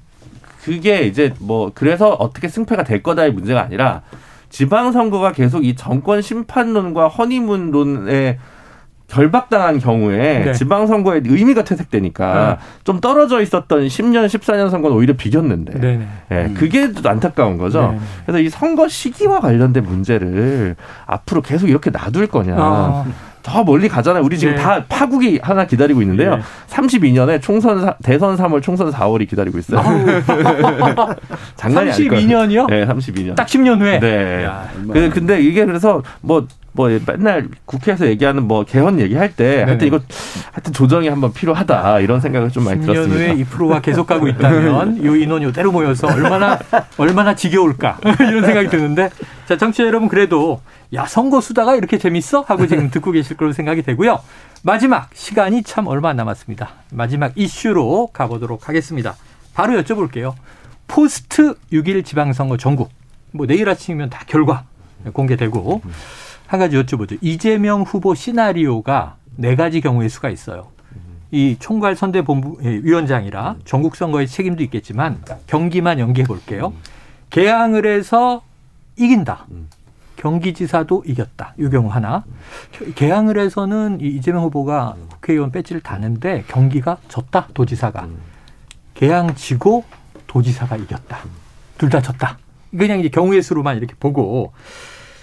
그게 이제 뭐 그래서 어떻게 승패가 될 거다의 문제가 아니라 지방선거가 계속 이 정권 심판론과 허니문론에 결박당한 경우에 네. 지방선거의 의미가 퇴색되니까 네. 좀 떨어져 있었던 10년, 14년 선거는 오히려 비겼는데. 네, 네. 그게 안타까운 거죠. 네 그래서 이 선거 시기와 관련된 문제를 앞으로 계속 이렇게 놔둘 거냐. 아. 더 멀리 가잖아요. 우리 지금 네. 다 파국이 하나 기다리고 있는데요. 네. 32년에 총선 대선 3월, 총선 4월이 기다리고 있어요. 장난이 32년이요? 네, 32년. 딱 10년 후에. 네. 야, 그, 근데 이게 그래서 뭐뭐 맨날 국회에서 얘기하는 뭐 개헌 얘기할 때 하여튼 이거 하여튼 조정이 한번 필요하다 이런 생각을 좀 많이 들었습니다. 10년 후에 이 프로가 계속 가고 있다면 요 인원 요대로 모여서 얼마나 얼마나 지겨울까 이런 생각이 드는데 자 청취자 여러분 그래도 야 선거 수다가 이렇게 재밌어 하고 지금 듣고 계실 거로 생각이 되고요. 마지막 시간이 참 얼마 안 남았습니다. 마지막 이슈로 가보도록 하겠습니다. 바로 여쭤볼게요. 포스트 6일 지방선거 전국. 뭐 내일 아침이면 다 결과 공개되고 한 가지 여쭤보죠. 이재명 후보 시나리오가 네 가지 경우의 수가 있어요. 이 총괄 선대 본부 예, 위원장이라 전국 선거의 책임도 있겠지만 경기만 연기해 볼게요. 개항을 해서 이긴다. 경기지사도 이겼다. 이 경우 하나. 개항을 해서는 이재명 후보가 국회의원 배지를 다는데 경기가 졌다. 도지사가. 개항 지고 도지사가 이겼다. 둘 다 졌다. 그냥 이제 경우의 수로만 이렇게 보고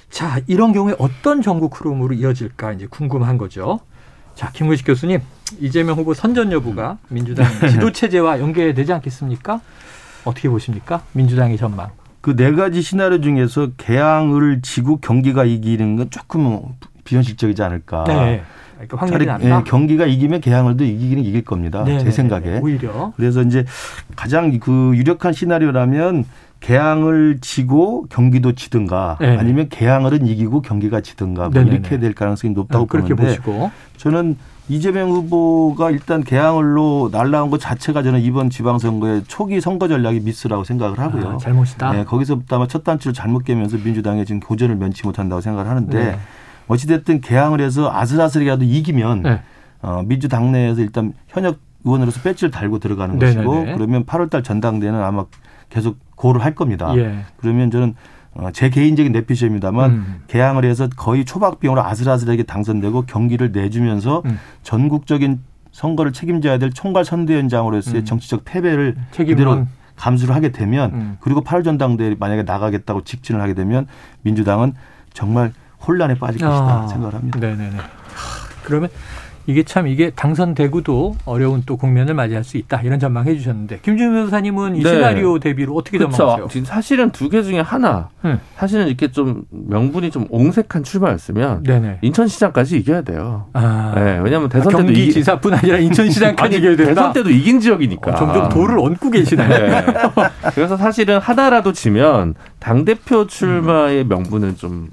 자 이런 경우에 어떤 전국 흐름으로 이어질까 이제 궁금한 거죠. 자 김구식 교수님 이재명 후보 선전 여부가 민주당 지도 체제와 연계되지 않겠습니까? 어떻게 보십니까? 민주당의 전망. 그 네 가지 시나리오 중에서 개항을 지고 경기가 이기는 건 조금 비현실적이지 않을까. 네. 그러니까 확률이 낮다. 예, 경기가 이기면 개항을도 이기기는 이길 겁니다. 네제 생각에. 오히려. 그래서 이제 가장 그 유력한 시나리오라면 개항을 지고 경기도 지든가 네. 아니면 개항을은 이기고 경기가 지든가 뭐 이렇게 될 가능성이 높다고 네, 그렇게 보는데 보시고. 저는 이재명 후보가 일단 개항을로 날라온 것 자체가 저는 이번 지방선거의 초기 선거 전략이 미스라고 생각을 하고요. 아, 잘못이다. 네, 거기서부터 아마 첫 단추를 잘못 깨면서 민주당에 지금 고전을 면치 못한다고 생각을 하는데 네. 어찌됐든 개항을 해서 아슬아슬이라도 이기면 네. 어, 민주당 내에서 일단 현역 의원으로서 배지를 달고 들어가는 네네네. 것이고 그러면 8월달 전당대회는 아마 계속 고를 할 겁니다. 예. 그러면 저는 어, 제 개인적인 내피셜입니다만 음. 개항을 해서 거의 초박병으로 아슬아슬하게 당선되고 경기를 내주면서 음. 전국적인 선거를 책임져야 될 총괄 선대위원장으로서의 음. 정치적 패배를 그대로 감수를 하게 되면 음. 그리고 8월 전당대회 만약에 나가겠다고 직진을 하게 되면 민주당은 정말 혼란에 빠질 것이다 아. 생각을 합니다. 네네네. 그러면 이게 참 이게 당선되고도 어려운 또 국면을 맞이할 수 있다 이런 전망해 주셨는데 김준호 변호사님은 이 네. 시나리오 대비로 어떻게 그쵸. 전망하세요? 지금 사실은 두 개 중에 하나 네. 사실은 이렇게 좀 명분이 좀 옹색한 출마였으면 네네. 인천시장까지 이겨야 돼요. 아. 네, 왜냐하면 대선 아, 때도 경기 지사뿐 아니라 인천시장까지 이겨야 된다. 대선 때도 이긴 지역이니까 어, 점점 도를 얹고 계시네요. 네. 그래서 사실은 하나라도 지면 당 대표 출마의 명분은 좀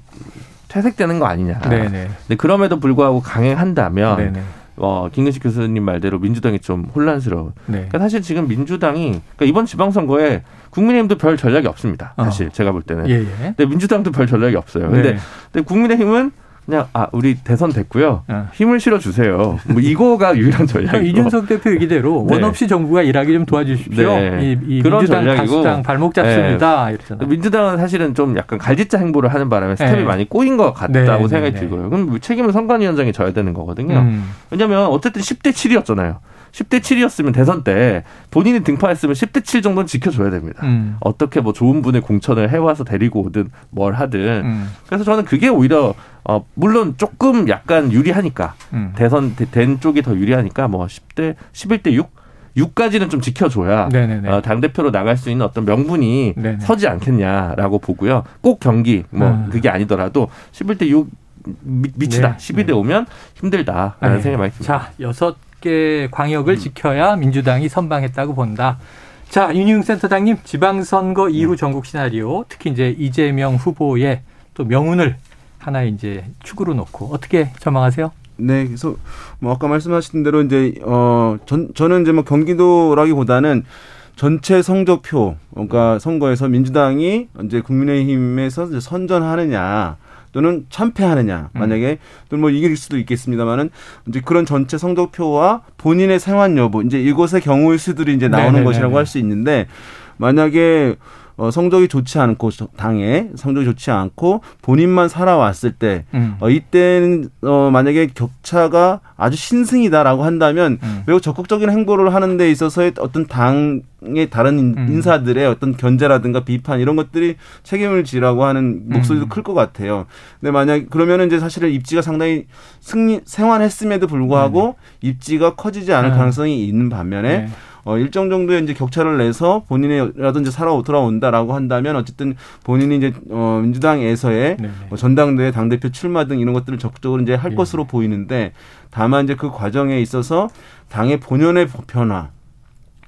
퇴색되는 거 아니냐. 네네. 근데 그럼에도 불구하고 강행한다면 네네. 어, 김근식 교수님 말대로 민주당이 좀 혼란스러워. 네. 그러니까 사실 지금 민주당이 그러니까 이번 지방선거에 국민의힘도 별 전략이 없습니다. 사실 어. 제가 볼 때는. 예, 예. 근데 민주당도 별 전략이 없어요. 근데, 네. 근데 국민의힘은 그냥 아 우리 대선 됐고요. 어. 힘을 실어 주세요. 뭐 이거가 유일한 전략이고. 이준석 대표 얘기대로 네. 원 없이 정부가 일하기 좀 도와주십시오. 네. 이, 이 그런 민주당 전략이고 당 발목 잡습니다. 네. 이렇잖아요. 민주당은 사실은 좀 약간 갈짓자 행보를 하는 바람에 스텝이 네. 많이 꼬인 것 같다고 네, 생각이 들고요. 그럼 책임은 선관위원장이 져야 되는 거거든요. 음. 왜냐하면 어쨌든 10대 7이었잖아요. 10대 7이었으면 대선 때 본인이 등판했으면 10대 7 정도는 지켜줘야 됩니다. 음. 어떻게 뭐 좋은 분의 공천을 해와서 데리고 오든 뭘 하든. 음. 그래서 저는 그게 오히려 어 물론 조금 약간 유리하니까 음. 대선 된 쪽이 더 유리하니까 뭐 10대 11대 6 6까지는 좀 지켜줘야 어, 당 대표로 나갈 수 있는 어떤 명분이 네네. 서지 않겠냐라고 보고요. 꼭 경기 뭐 음. 그게 아니더라도 11대 6 미, 치다 네. 12대 네. 오면 힘들다라는 네. 생각이 많이 듭니다. 자 여섯 개 광역을 음. 지켜야 민주당이 선방했다고 본다. 자, 윤희웅 센터장님, 지방선거 이후 음. 전국 시나리오, 특히 이제 이재명 후보의 또 명운을 하나 이제 축으로 놓고 어떻게 전망하세요? 네, 그래서 뭐 아까 말씀하신 대로 이제 어 전, 저는 이제 뭐 경기도라기보다는 전체 성적표 그러니까 선거에서 민주당이 이제 국민의힘에서 이제 선전하느냐 또는 참패하느냐 음. 만약에 또는 뭐 이길 수도 있겠습니다만은 이제 그런 전체 성적표와 본인의 생활 여부 이제 이곳의 경우의 수들이 이제 나오는 네네네네. 것이라고 할 수 있는데 만약에 어, 성적이 좋지 않고 당에 성적이 좋지 않고 본인만 살아왔을 때 음. 어, 이때는 어, 만약에 격차가 아주 신승이다라고 한다면 음. 매우 적극적인 행보를 하는 데 있어서의 어떤 당의 다른 음. 인사들의 어떤 견제라든가 비판 이런 것들이 책임을 지라고 하는 목소리도 음. 클것 같아요. 근데 만약 그러면은 이제 사실은 입지가 상당히 승리 생활했음에도 불구하고 입지가 커지지 않을 아. 가능성이 있는 반면에 네. 어, 일정 정도의 이제 격차를 내서 본인이라든지 살아 돌아온다라고 한다면 어쨌든 본인이 이제 어, 민주당에서의 뭐 전당대회 당대표 출마 등 이런 것들을 적극적으로 이제 할 예. 것으로 보이는데 다만 이제 그 과정에 있어서 당의 본연의 변화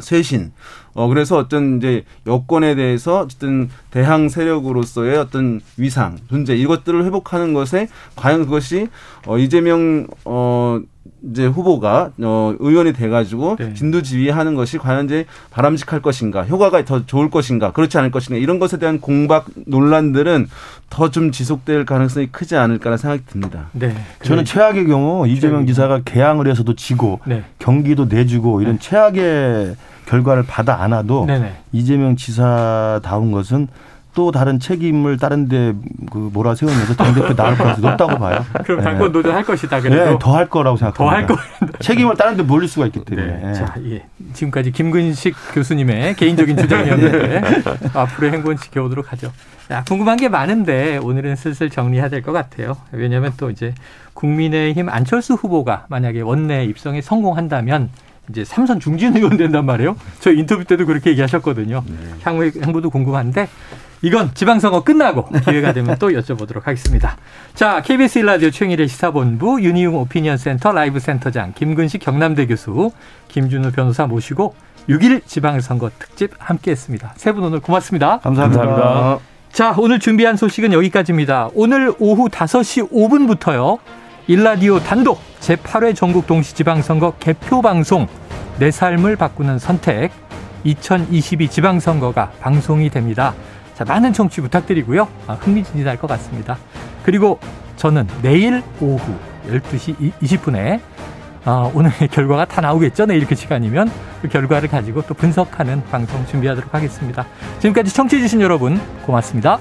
쇄신 어 그래서 어떤 이제 여권에 대해서 어쨌든 대항 세력으로서의 어떤 위상 존재 이것들을 회복하는 것에 과연 그것이 어 이재명 어 이제 후보가 어 의원이 돼가지고 네. 진두지휘하는 것이 과연 이제 바람직할 것인가, 효과가 더 좋을 것인가, 그렇지 않을 것인가 이런 것에 대한 공박 논란들은 더 좀 지속될 가능성이 크지 않을까라는 생각이 듭니다. 네. 저는 최악의 경우 이재명 지사가 개항을 해서도 지고 네. 경기도 내주고 이런 네. 최악의 결과를 받아 안아도 네네. 이재명 지사다운 것은 또 다른 책임을 다른 데 그 몰아 세우면서 당대표 나올 가능성이 높다고 봐요. 그럼 당권 도전할 것이다. 그래도 네, 더할 거라고 생각합니다. 더 할 거. 책임을 다른 데 몰릴 수가 있기 때문에. 네. 자, 예. 지금까지 김근식 교수님의 개인적인 주장이었는데 네. 앞으로 행보는 지켜보도록 하죠. 야, 궁금한 게 많은데 오늘은 슬슬 정리해야 될 것 같아요. 왜냐하면 또 이제 국민의힘 안철수 후보가 만약에 원내 입성에 성공한다면 이제 삼선 중진 의원 된단 말이에요. 저 인터뷰 때도 그렇게 얘기하셨거든요. 네. 향후 행보도 궁금한데 이건 지방선거 끝나고 기회가 되면 또 여쭤보도록 하겠습니다. 자, KBS 일라디오 최영일의 시사본부 윤희웅 오피니언 센터 라이브 센터장 김근식 경남대 교수 김준우 변호사 모시고 6일 지방선거 특집 함께했습니다. 세 분 오늘 고맙습니다. 감사합니다. 감사합니다. 자, 오늘 준비한 소식은 여기까지입니다. 오늘 오후 5시 5분부터요. 일라디오 단독 제8회 전국 동시지방선거 개표 방송 내 삶을 바꾸는 선택 2022 지방선거가 방송이 됩니다. 자, 많은 청취 부탁드리고요. 아, 흥미진진할 것 같습니다. 그리고 저는 내일 오후 12시 20분에 아, 오늘 결과가 다 나오겠죠. 내일 그 시간이면 그 결과를 가지고 또 분석하는 방송 준비하도록 하겠습니다. 지금까지 청취해주신 여러분 고맙습니다.